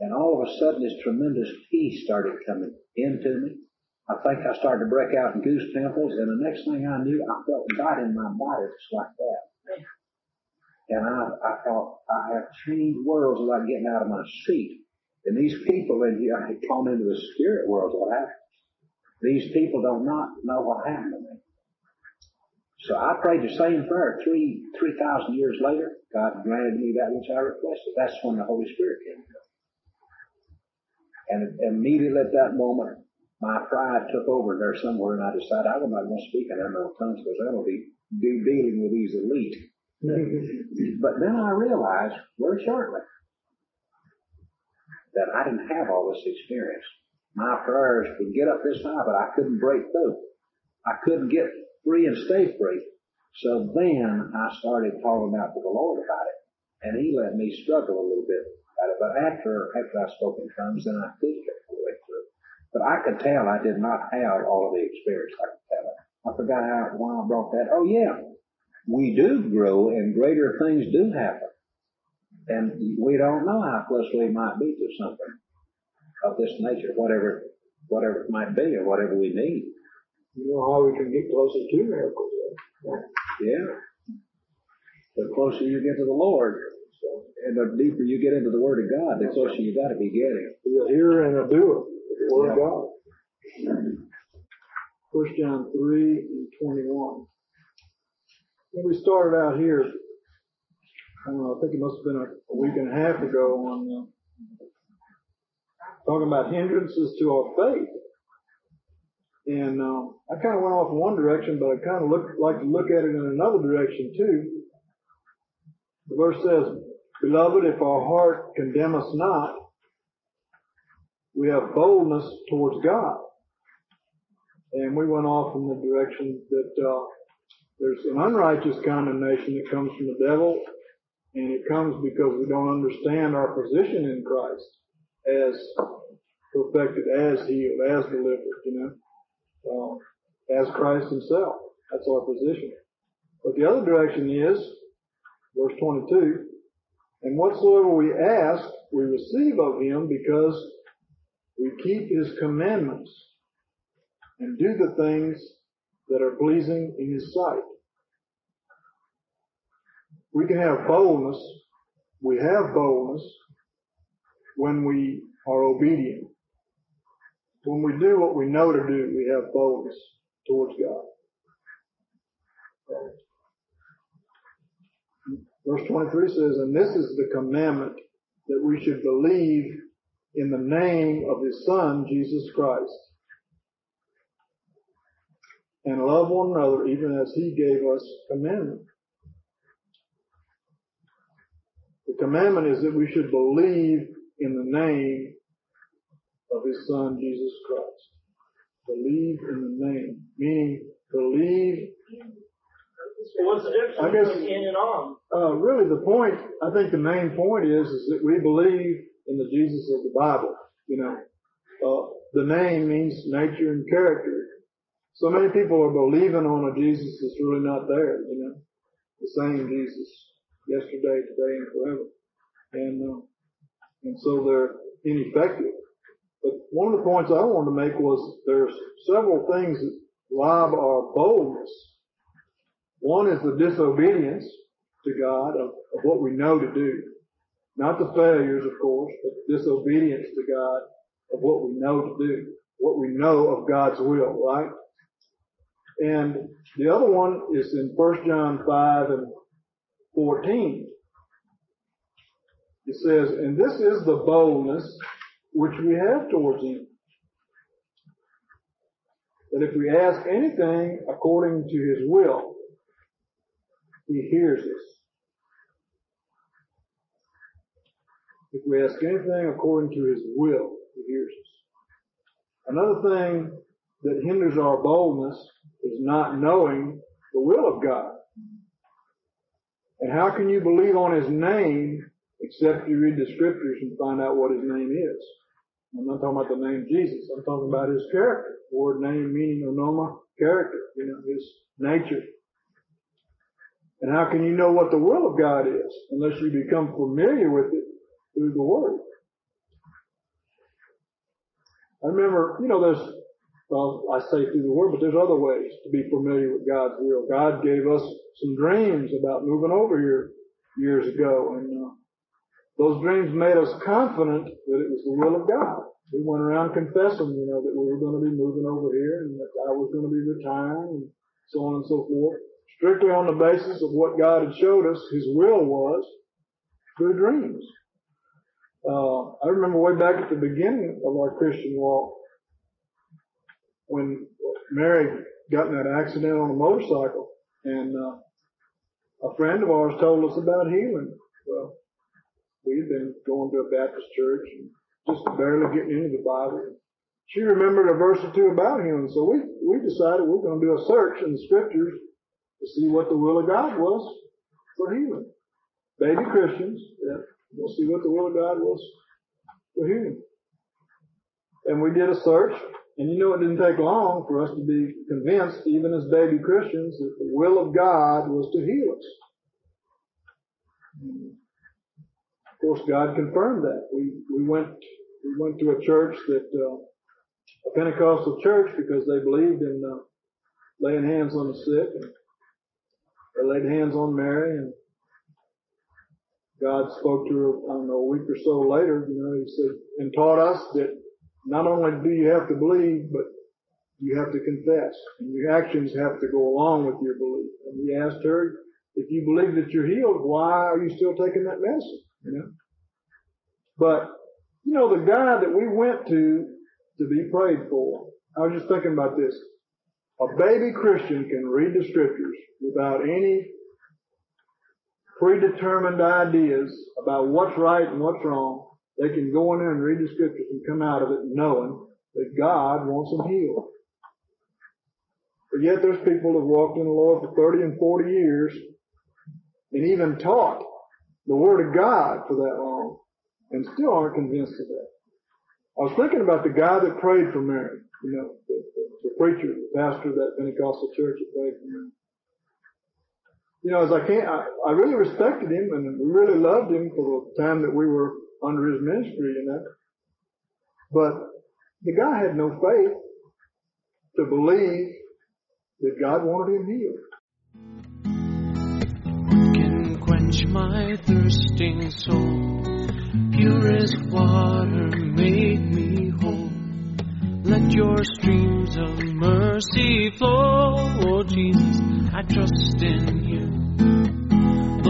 and all of a sudden this tremendous peace started coming into me. I think I started to break out in goose pimples, and the next thing I knew, I felt God in my body just like that. And I, I thought, I have changed worlds without getting out of my seat. And these people in here, I had into the spirit world, what happened. These people do not know what happened to me. So I prayed the same prayer three, three thousand years later. God granted me that which I requested. That's when the Holy Spirit came. And immediately at that moment, my pride took over there somewhere, and I decided I was not going to speak in unknown tongues because I will be do dealing with these elite. But then I realized very shortly that I didn't have all this experience. My prayers would get up this high, but I couldn't break through. I couldn't get free and stay free. So then I started calling out to the Lord about it, and He let me struggle a little bit about it. But after after I spoke in tongues, then I could get the way through. But I could tell I did not have all of the experience. I could tell it. I forgot how, why I brought that. Oh yeah. We do grow and greater things do happen. And we don't know how close we might be to something of this nature, whatever, whatever it might be or whatever we need. You know how we can get closer to miracles. Yeah. The closer you get to the Lord, and the deeper you get into the Word of God, the closer you got to be getting. Be a hearer and a doer the Word of God. First John 3 and 21. When we started out here, I don't know, I think it must have been a, a week and a half ago on uh, talking about hindrances to our faith. And uh, I kind of went off in one direction, but I kind of look, like to look at it in another direction too. The verse says, Beloved, if our heart condemn us not, we have boldness towards God. And we went off in the direction that uh, there's an unrighteous condemnation that comes from the devil, and it comes because we don't understand our position in Christ as perfected, as healed, as delivered, you know, uh, as Christ Himself. That's our position. But the other direction is, verse 22, and whatsoever we ask, we receive of Him because we keep His commandments and do the things that are pleasing in His sight. We can have boldness. We have boldness when we are obedient. When we do what we know to do, we have boldness. towards God. Verse 23 says, And this is the commandment that we should believe in the name of His Son, Jesus Christ, and love one another even as He gave us commandment. The commandment is that we should believe in the name of His Son, Jesus Christ. Believe in the name, meaning believe So what's the difference I guess- in and on? uh, really the point, I think the main point is, is that we believe in the Jesus of the Bible. You know, uh, the name means nature and character. So many people are believing on a Jesus that's really not there. You know, the same Jesus yesterday, today, and forever. And uh, and so they're ineffective. But one of the points I wanted to make was there's several things that rob our boldness. One is the disobedience to God of, of what we know to do. Not the failures, of course, but disobedience to God of what we know to do. What we know of God's will, right? And the other one is in 1 John 5 and 14. It says, and this is the boldness which we have towards Him. That if we ask anything according to His will, He hears us. If we ask anything according to His will, He hears us. Another thing that hinders our boldness is not knowing the will of God. And how can you believe on His name except you read the scriptures and find out what His name is? I'm not talking about the name Jesus. I'm talking about His character. Word name meaning onoma, character, you know, His nature. And how can you know what the will of God is unless you become familiar with it through the Word? I remember, you know, there's, well, I say through the Word, but there's other ways to be familiar with God's will. God gave us some dreams about moving over here years ago, and uh, those dreams made us confident that it was the will of God. We went around confessing, you know, that we were going to be moving over here and that I was going to be retiring and so on and so forth. Strictly on the basis of what God had showed us His will was through dreams. Uh, I remember way back at the beginning of our Christian walk when Mary got in that accident on a motorcycle and uh, a friend of ours told us about healing. Well, we had been going to a Baptist church and just barely getting into the Bible. She remembered a verse or two about healing, so we, we decided we're going to do a search in the scriptures to see what the will of God was for healing. Baby Christians, yeah, we'll see what the will of God was for healing. And we did a search, and you know it didn't take long for us to be convinced, even as baby Christians, that the will of God was to heal us. Of course, God confirmed that. We we went we went to a church that uh, a Pentecostal church because they believed in uh, laying hands on the sick, and they laid hands on Mary, and God spoke to her. I don't know a week or so later. You know, He said and taught us that not only do you have to believe, but you have to confess, and your actions have to go along with your belief. And He asked her, if you believe that you're healed, why are you still taking that medicine? You know. But you know, the guy that we went to to be prayed for, I was just thinking about this. A baby Christian can read the scriptures without any predetermined ideas about what's right and what's wrong. They can go in there and read the scriptures and come out of it knowing that God wants them healed. But yet there's people that have walked in the Lord for 30 and 40 years and even taught the Word of God for that long and still aren't convinced of that. I was thinking about the guy that prayed for Mary, you know, the, the, the preacher, the pastor of that Pentecostal church that prayed for Mary. You know, as I can't, I, I really respected him and really loved him for the time that we were under his ministry, you know. But the guy had no faith to believe that God wanted him healed. can quench my thirsting soul. Water me whole. Let your streams of mercy flow. Oh Jesus, I trust in you.